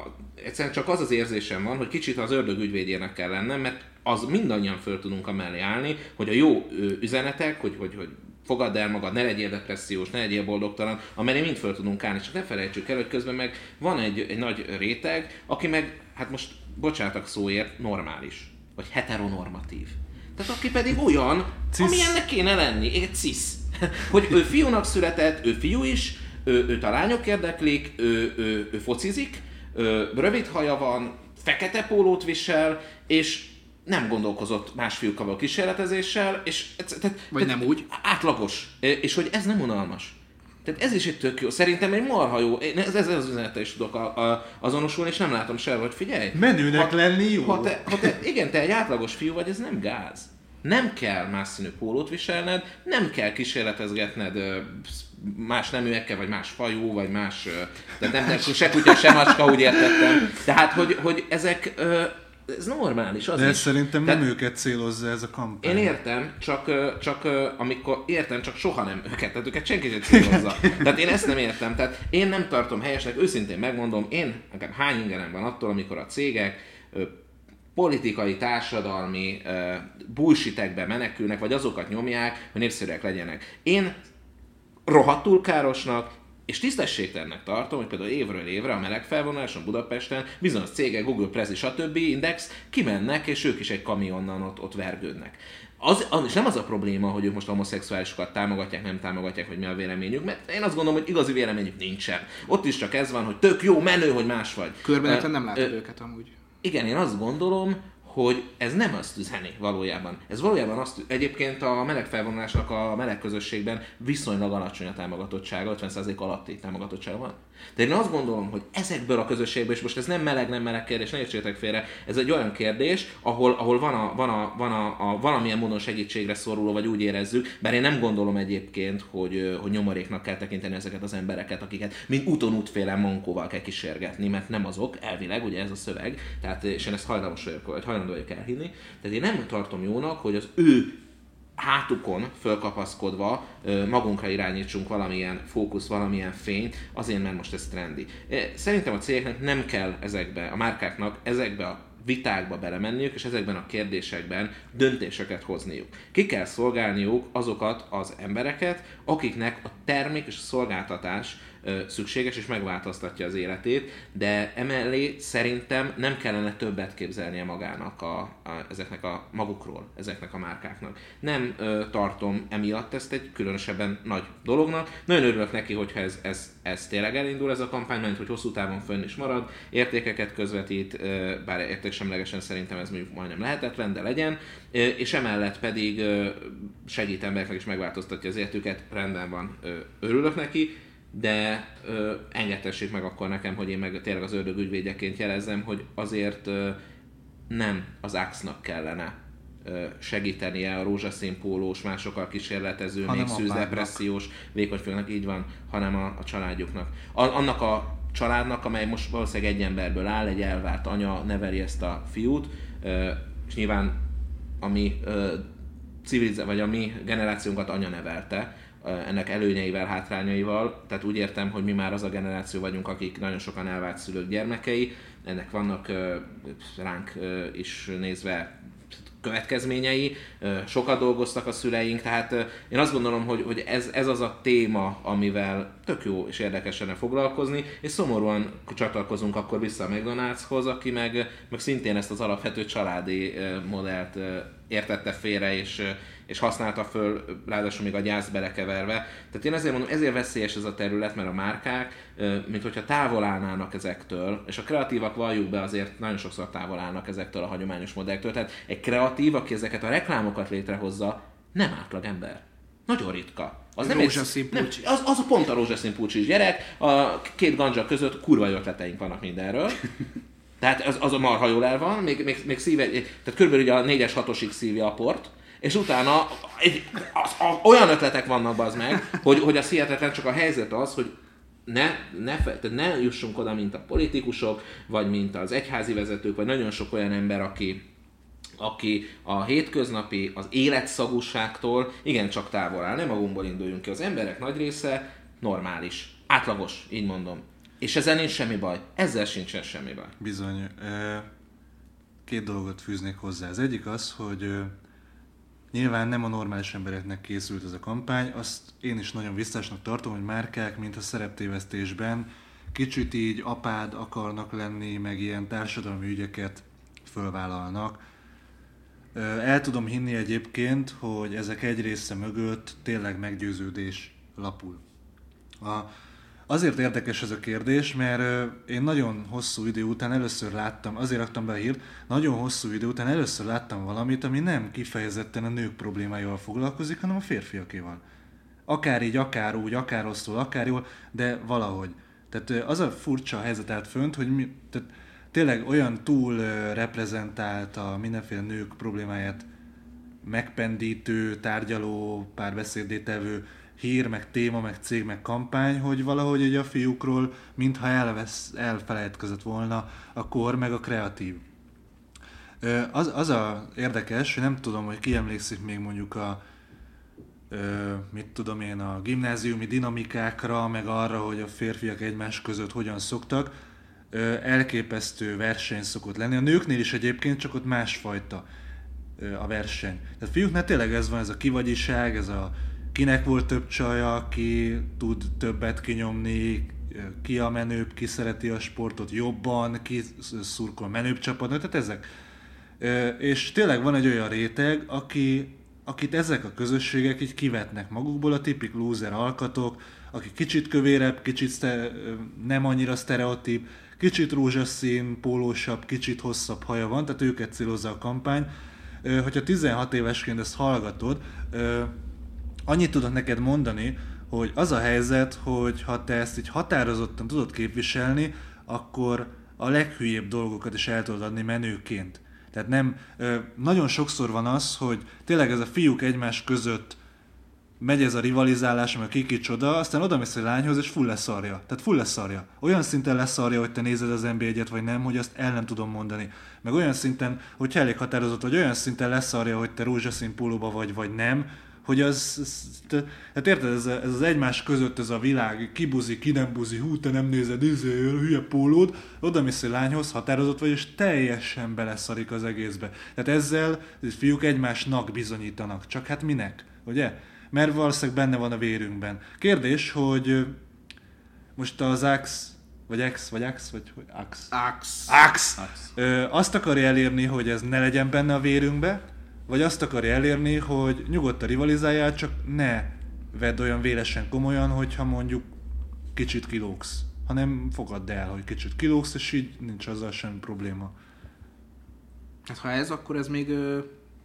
egyszerűen csak az az érzésem van, hogy kicsit az ördög ügyvédjének kell lennem, mert az mindannyian föl tudunk amellé állni, hogy a jó üzenetek, hogy, hogy, hogy fogadd el magad, ne legyél depressziós, ne legyél boldogtalan, amellé mind föl tudunk állni, csak ne felejtsük el, hogy közben meg van egy, egy nagy réteg, aki meg, hát most bocsátak szóért, normális, vagy heteronormatív. Tehát aki pedig olyan, Cis. amilyennek kéne lenni, egy cis. <laughs> Hogy ő fiúnak született, ő fiú is, ő, őt a lányok érdeklik, ő, ő, ő focizik, ő, rövid haja van, fekete pólót visel, és nem gondolkozott más fiúkkal való kísérletezéssel, és tehát, Vagy tehát nem úgy. Átlagos. És hogy ez nem unalmas. Tehát ez is egy tök jó. Szerintem egy marha jó. Én ez, ez az üzenete is tudok a, a, azonosulni, és nem látom sehol, hogy figyelj. Menőnek lenni jó. Ha te, ha te, igen, te egy átlagos fiú vagy, ez nem gáz. Nem kell más színű pólót viselned, nem kell kísérletezgetned ö, más neműekkel, vagy más fajú, vagy más... Ö, tehát nem, nem se kutya, se macska, úgy értettem. Tehát, hogy, hogy ezek... Ö, ez normális, az De is. ez szerintem nem Tehát- őket célozza ez a kampány. én értem, csak, csak amikor értem, csak soha nem őket, tehát őket senki sem célozza. Tehát én ezt nem értem, tehát én nem tartom helyesnek, őszintén megmondom, én nekem hány ingerem van attól, amikor a cégek politikai, társadalmi ö, bullshitekbe menekülnek, vagy azokat nyomják, hogy népszerűek legyenek. Én rohadtul károsnak, és tisztességtelennek tartom, hogy például évről évre a melegfelvonáson Budapesten bizonyos cégek, Google Press és a többi Index kimennek, és ők is egy kamionnal ott, ott vergődnek. Az, az, és nem az a probléma, hogy ők most homoszexuálisokat támogatják, nem támogatják, hogy mi a véleményük, mert én azt gondolom, hogy igazi véleményük nincsen. Ott is csak ez van, hogy tök jó, menő, hogy más vagy. Körbeneten Ö, nem látod őket amúgy. igen, én azt gondolom, hogy ez nem azt üzeni valójában. Ez valójában azt, egyébként a meleg felvonulásnak a meleg közösségben viszonylag alacsony a támogatottsága, 50% alatti támogatottsága van. De én azt gondolom, hogy ezekből a közösségből, és most ez nem meleg, nem meleg kérdés, ne értsétek félre, ez egy olyan kérdés, ahol, ahol van, a, van, a, van a, a, valamilyen módon segítségre szoruló, vagy úgy érezzük, bár én nem gondolom egyébként, hogy, hogy nyomoréknak kell tekinteni ezeket az embereket, akiket mint úton útféle mankóval kell kísérgetni, mert nem azok, elvileg, ugye ez a szöveg, tehát, és én ezt hajlamos vagyok, vagy hajlandó vagyok elhinni. Tehát én nem tartom jónak, hogy az ő hátukon fölkapaszkodva magunkra irányítsunk valamilyen fókusz, valamilyen fényt, azért, mert most ez trendi. Szerintem a cégeknek nem kell ezekbe, a márkáknak ezekbe a vitákba belemenniük, és ezekben a kérdésekben döntéseket hozniuk. Ki kell szolgálniuk azokat az embereket, akiknek a termék és a szolgáltatás szükséges, és megváltoztatja az életét, de emellé szerintem nem kellene többet képzelnie magának a, a, ezeknek a magukról, ezeknek a márkáknak. Nem ö, tartom emiatt ezt egy különösebben nagy dolognak. Nagyon örülök neki, hogyha ez, ez, ez tényleg elindul ez a kampány, mert hogy hosszú távon fönn is marad, értékeket közvetít, ö, bár értéksemlegesen szerintem ez mondjuk majdnem lehetetlen, de legyen, ö, és emellett pedig ö, segít embereknek is megváltoztatja az életüket, rendben van, ö, örülök neki, de ö, engedtessék meg akkor nekem, hogy én meg tényleg az ördög ügyvédjeként jelezzem, hogy azért ö, nem az AXE-nak kellene ö, segítenie a rózsaszín pólós, másokkal kísérletező, Hanem még szűz apádnak. depressziós, vékonyfőnek, így van, hanem a, a családjuknak. A, annak a családnak, amely most valószínűleg egy emberből áll, egy elvárt anya neveli ezt a fiút, ö, és nyilván a mi ö, civiliz- vagy a mi generációnkat anya nevelte, ennek előnyeivel, hátrányaival. Tehát úgy értem, hogy mi már az a generáció vagyunk, akik nagyon sokan elvált szülők gyermekei. Ennek vannak ránk is nézve következményei, sokat dolgoztak a szüleink, tehát én azt gondolom, hogy, hogy ez, ez az a téma, amivel tök jó és érdekes lenne foglalkozni, és szomorúan csatlakozunk akkor vissza a McDonald'shoz, aki meg, meg szintén ezt az alapvető családi modellt értette félre, és, és használta föl, ráadásul még a gyász belekeverve. Tehát én ezért mondom, ezért veszélyes ez a terület, mert a márkák, mint hogyha távol állnának ezektől, és a kreatívak valljuk be azért nagyon sokszor távol állnak ezektől a hagyományos modellektől. Tehát egy kreatív, aki ezeket a reklámokat létrehozza, nem átlag ember. Nagyon ritka. Az nem, egy, Rózsaszín nem az, az a pont a rózsaszín pulcsis gyerek, a két ganja között kurva ötleteink vannak mindenről. Tehát az, az a marha jól el van, még, még, még szíve, tehát körülbelül ugye a 4-es 6-osig szívja a port, és utána egy, az, a, olyan ötletek vannak az meg, hogy, hogy az hihetetlen, csak a helyzet az, hogy ne, ne, tehát ne jussunk oda, mint a politikusok, vagy mint az egyházi vezetők, vagy nagyon sok olyan ember, aki, aki a hétköznapi, az életszagúságtól igencsak távol áll. Nem magunkból induljunk ki. Az emberek nagy része normális, átlagos, így mondom. És ezzel nincs semmi baj. Ezzel sincsen semmi baj. Bizony. Két dolgot fűznék hozzá. Az egyik az, hogy nyilván nem a normális embereknek készült ez a kampány, azt én is nagyon visszásnak tartom, hogy márkák, mint a szereptévesztésben kicsit így apád akarnak lenni, meg ilyen társadalmi ügyeket fölvállalnak. El tudom hinni egyébként, hogy ezek egy része mögött tényleg meggyőződés lapul. A, azért érdekes ez a kérdés, mert én nagyon hosszú idő után először láttam, azért raktam be a hírt, nagyon hosszú idő után először láttam valamit, ami nem kifejezetten a nők problémáival foglalkozik, hanem a férfiakéval. Akár így, akár úgy, akár rosszul, akár jól, de valahogy. Tehát az a furcsa helyzet állt fönt, hogy mi, tehát tényleg olyan túl reprezentált a mindenféle nők problémáját megpendítő, tárgyaló, párbeszédé tevő hír, meg téma, meg cég, meg kampány, hogy valahogy egy a fiúkról, mintha elvesz, elfelejtkezett volna a kor, meg a kreatív. Az, az a érdekes, hogy nem tudom, hogy ki emlékszik még mondjuk a mit tudom én, a gimnáziumi dinamikákra, meg arra, hogy a férfiak egymás között hogyan szoktak, elképesztő verseny szokott lenni. A nőknél is egyébként, csak ott másfajta ö, a verseny. Tehát fiúknál tényleg ez van, ez a kivagyiság, ez a kinek volt több csaja, ki tud többet kinyomni, ki a menőbb, ki szereti a sportot jobban, ki szurkol menőbb csapatnak, tehát ezek. És tényleg van egy olyan réteg, aki, akit ezek a közösségek így kivetnek magukból, a tipik loser alkatok, aki kicsit kövérebb, kicsit nem annyira sztereotíp, kicsit rózsaszín, pólósabb, kicsit hosszabb haja van, tehát őket célozza a kampány. Hogyha 16 évesként ezt hallgatod, annyit tudok neked mondani, hogy az a helyzet, hogy ha te ezt így határozottan tudod képviselni, akkor a leghülyébb dolgokat is el tudod adni menőként. Tehát nem, nagyon sokszor van az, hogy tényleg ez a fiúk egymás között megy ez a rivalizálás, meg ki csoda, aztán oda mész egy lányhoz, és full leszarja. Tehát full leszarja. Olyan szinten leszarja, hogy te nézed az nba et vagy nem, hogy azt el nem tudom mondani. Meg olyan szinten, hogy elég határozott, hogy olyan szinten leszarja, hogy te rózsaszín pólóba vagy, vagy nem, hogy az, az hát érted, ez, ez, az egymás között ez a világ, ki buzi, ki nem buzi, hú, te nem nézed, izé, hülye pólód, oda mész egy lányhoz, határozott vagy, és teljesen beleszarik az egészbe. Tehát ezzel fiúk egymásnak bizonyítanak, csak hát minek, ugye? Mert valószínűleg benne van a vérünkben. Kérdés, hogy most az Ax, vagy X, vagy Ax, vagy hogy Ax? Ax. Ax! Ö, azt akarja elérni, hogy ez ne legyen benne a vérünkbe, vagy azt akarja elérni, hogy nyugodtan rivalizáljál, csak ne vedd olyan vélesen komolyan, hogyha mondjuk kicsit kilógsz, hanem fogadd el, hogy kicsit kilógsz, és így nincs azzal sem probléma. Hát ha ez, akkor ez még ö,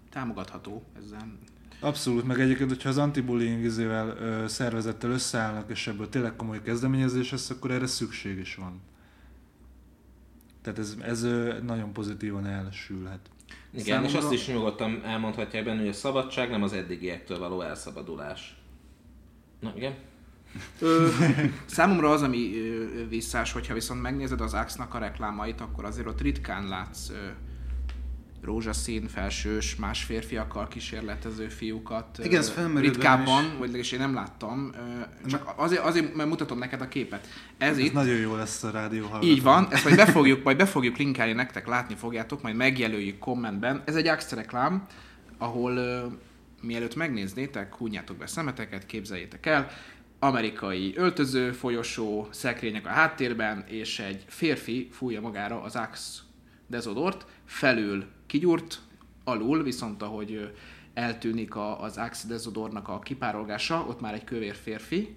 támogatható. Ezzel Abszolút, meg egyébként, hogyha az anti-bullying izével, ö, szervezettel összeállnak, és ebből tényleg komoly kezdeményezés lesz, akkor erre szükség is van. Tehát ez, ez nagyon pozitívan elsülhet. Igen, Számomra- és azt is nyugodtan elmondhatják benne, hogy a szabadság nem az eddigiektől való elszabadulás. Na igen? Ö, számomra az, ami ö, visszás, hogyha viszont megnézed az Axe-nak a reklámait, akkor azért ott ritkán látsz ö, rózsaszín, felsős, más férfiakkal kísérletező fiúkat. Igen, ez felmerül Ritkábban, is. vagy legalábbis én nem láttam. Csak azért, azért, mert mutatom neked a képet. Ez, Ez itt, nagyon jó lesz a rádió hallgató. így van, ezt majd be fogjuk, majd be fogjuk linkelni nektek, látni fogjátok, majd megjelöljük kommentben. Ez egy Axe reklám, ahol mielőtt megnéznétek, húnyjátok be szemeteket, képzeljétek el, amerikai öltöző, folyosó, szekrények a háttérben, és egy férfi fújja magára az Axe dezodort, felül kigyúrt, alul, viszont ahogy eltűnik a, az Axe dezodornak a kipárolgása, ott már egy kövér férfi,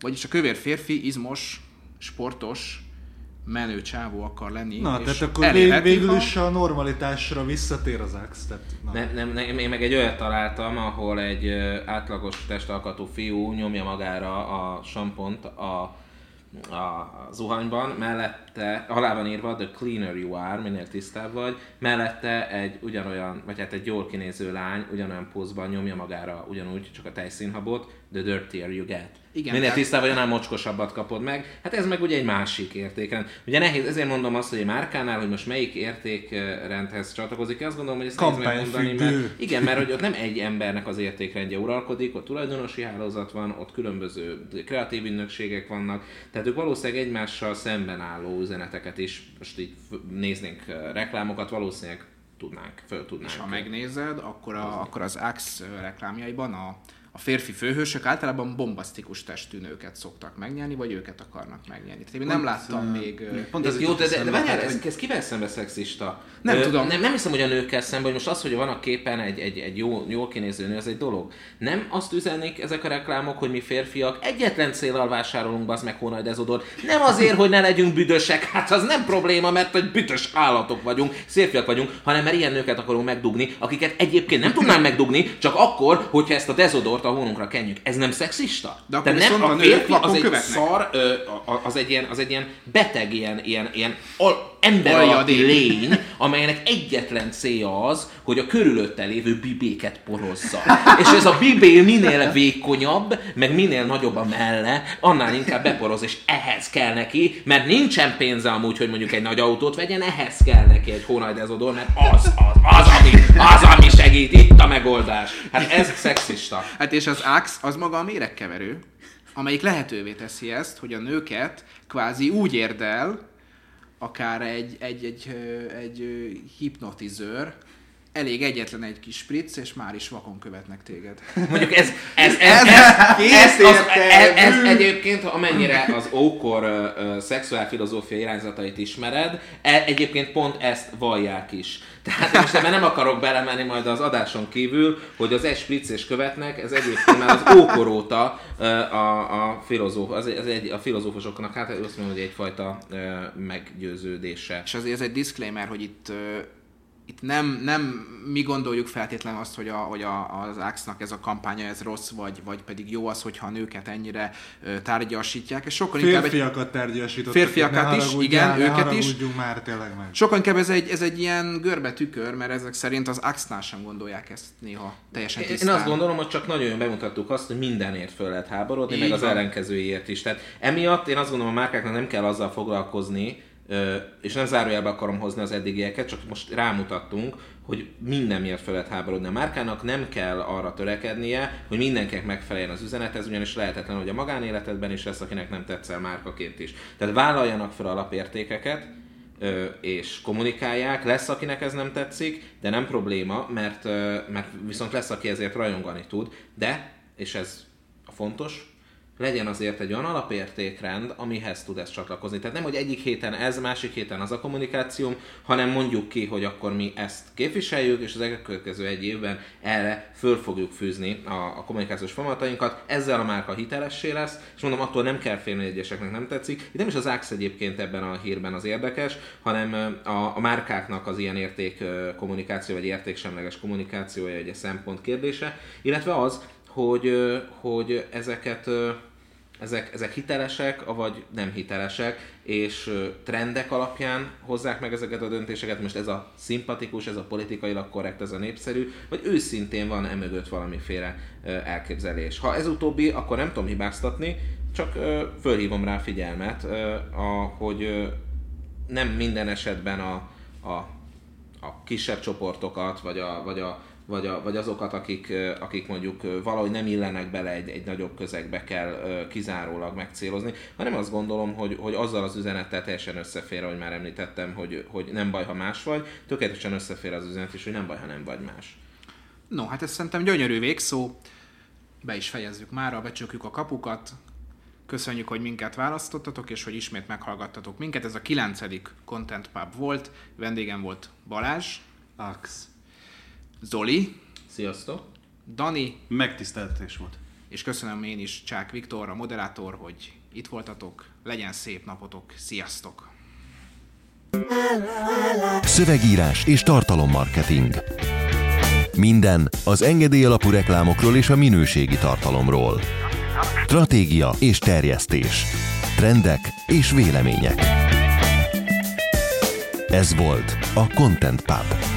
vagyis a kövér férfi izmos, sportos, menő csávó akar lenni. Na, és tehát akkor vég, végül is a normalitásra visszatér az Axe. Tehát. Nem, nem, nem, én meg egy olyat találtam, ahol egy átlagos testalkatú fiú nyomja magára a sampont a, a zuhanyban, mellette, alá van írva, the cleaner you are, minél tisztább vagy, mellette egy ugyanolyan, vagy hát egy jól kinéző lány ugyanolyan pózban nyomja magára ugyanúgy, csak a tejszínhabot, the dirtier you get. Igen, Minél tehát- tisztább vagy, annál mocskosabbat kapod meg. Hát ez meg ugye egy másik értékrend. Ugye nehéz, ezért mondom azt, hogy egy márkánál, hogy most melyik értékrendhez csatlakozik, azt gondolom, hogy ezt nehéz megmondani, mert igen, mert hogy ott nem egy embernek az értékrendje uralkodik, ott tulajdonosi hálózat van, ott különböző kreatív ügynökségek vannak, tehát ők valószínűleg egymással szemben álló üzeneteket is, most így néznénk reklámokat, valószínűleg tudnánk, föl tudnánk. És ha megnézed, akkor, a, akkor az Axe reklámjaiban a, a férfi főhősök általában bombasztikus testű nőket szoktak megnyerni, vagy őket akarnak megnyerni. Tehát én nem láttam még... ö, Pont Ez jó, de, de, de várjál, ez, ez kivel szembe szexista? Nem tudom. Nem, nem hiszem, hogy a nőkkel szemben, hogy most az, hogy van a képen egy, egy, egy jó, jól kinéző nő, az egy dolog. Nem azt üzennék ezek a reklámok, hogy mi férfiak egyetlen célral vásárolunk az meg Honaj Dezodor. Nem azért, hogy ne legyünk büdösek, hát az nem probléma, mert hogy büdös állatok vagyunk, férfiak vagyunk, hanem mert ilyen nőket akarunk megdugni, akiket egyébként nem tudnánk megdugni, csak akkor, hogyha ezt a dezodort a hónunkra kenjük. Ez nem szexista? De akkor nem a a férfi az egy követnek. szar, ö, az egy ilyen, az egy ilyen beteg, ilyen, ilyen, ilyen al, ember alatti lény, amelynek egyetlen célja az, hogy a körülötte lévő bibéket porozza. <laughs> És ez a bibé minél vékonyabb, meg minél nagyobb a melle, annál inkább beporoz, és ehhez kell neki, mert nincsen pénze amúgy, hogy mondjuk egy nagy autót vegyen, ehhez kell neki egy Honai Dezodor, mert az, az, az, ami, az, ami segít, itt a megoldás. Hát ez szexista. Hát és az Axe az maga a méregkeverő, amelyik lehetővé teszi ezt, hogy a nőket kvázi úgy érd el, akár egy, egy, egy, egy, ö, hipnotizőr, elég egyetlen egy kis spritz, és már is vakon követnek téged. Mondjuk ez, ez, <laughs> ez, ez, ez, az, ez, ez egyébként, amennyire az ókor uh, uh, szexuálfilozófia irányzatait ismered, e, egyébként pont ezt vallják is. Tehát most ebben nem akarok belemenni majd az adáson kívül, hogy az egy és követnek, ez egyébként már az ókor óta uh, a, a, filozóf, az, az egy, a filozófusoknak, hát azt mondom, hogy egyfajta uh, meggyőződése. És azért ez egy disclaimer, hogy itt uh, itt nem, nem mi gondoljuk feltétlenül azt, hogy, a, hogy a, az AXE-nak ez a kampánya ez rossz, vagy, vagy pedig jó az, hogyha a nőket ennyire tárgyasítják. És sokkal Férfiakat egy... tárgyasítottak. Férfiakat is, igen, őket is. már tényleg meg. Sokkal inkább ez egy, ez egy ilyen görbe tükör, mert ezek szerint az AXE-nál sem gondolják ezt néha teljesen tisztán. Én azt gondolom, hogy csak nagyon bemutattuk azt, hogy mindenért föl lehet háborodni, Így meg van. az ellenkezőjét is. Tehát emiatt én azt gondolom, a márkáknak nem kell azzal foglalkozni, és nem zárójelbe akarom hozni az eddigieket, csak most rámutattunk, hogy minden miért fel lehet háborodni. A márkának nem kell arra törekednie, hogy mindenkinek megfeleljen az üzenet, ez ugyanis lehetetlen, hogy a magánéletedben is lesz, akinek nem tetszel márkaként is. Tehát vállaljanak fel alapértékeket, és kommunikálják, lesz, akinek ez nem tetszik, de nem probléma, mert, mert viszont lesz, aki ezért rajongani tud, de, és ez fontos, legyen azért egy olyan alapértékrend, amihez tud ez csatlakozni. Tehát nem, hogy egyik héten ez, másik héten az a kommunikációm, hanem mondjuk ki, hogy akkor mi ezt képviseljük, és az elkövetkező egy évben erre föl fogjuk fűzni a, a kommunikációs folyamatainkat, ezzel a márka hitelessé lesz, és mondom, attól nem kell félni, egyeseknek nem tetszik. Itt nem is az AX egyébként ebben a hírben az érdekes, hanem a, a márkáknak az ilyen érték kommunikáció, vagy értéksemleges kommunikációja egy szempont kérdése, illetve az, hogy, hogy ezeket ezek, ezek hitelesek, vagy nem hitelesek, és trendek alapján hozzák meg ezeket a döntéseket. Most ez a szimpatikus, ez a politikailag korrekt, ez a népszerű, vagy őszintén van emögött valamiféle elképzelés. Ha ez utóbbi, akkor nem tudom hibáztatni, csak fölhívom rá figyelmet, hogy nem minden esetben a, a, a kisebb csoportokat, vagy a, vagy a vagy, a, vagy azokat, akik, akik mondjuk valahogy nem illenek bele egy, egy nagyobb közegbe kell kizárólag megcélozni, hanem azt gondolom, hogy, hogy azzal az üzenettel teljesen összefér, ahogy már említettem, hogy, hogy nem baj, ha más vagy, tökéletesen összefér az üzenet is, hogy nem baj, ha nem vagy más. No, hát ez szerintem gyönyörű végszó. Be is fejezzük mára, becsukjuk a kapukat. Köszönjük, hogy minket választottatok, és hogy ismét meghallgattatok minket. Ez a kilencedik Content Pub volt. Vendégem volt Balázs. Ax. Zoli. Sziasztok. Dani. Megtiszteltetés volt. És köszönöm én is Csák Viktor, a moderátor, hogy itt voltatok. Legyen szép napotok. Sziasztok. Szövegírás és tartalommarketing. Minden az engedély alapú reklámokról és a minőségi tartalomról. Stratégia és terjesztés. Trendek és vélemények. Ez volt a Content Pub.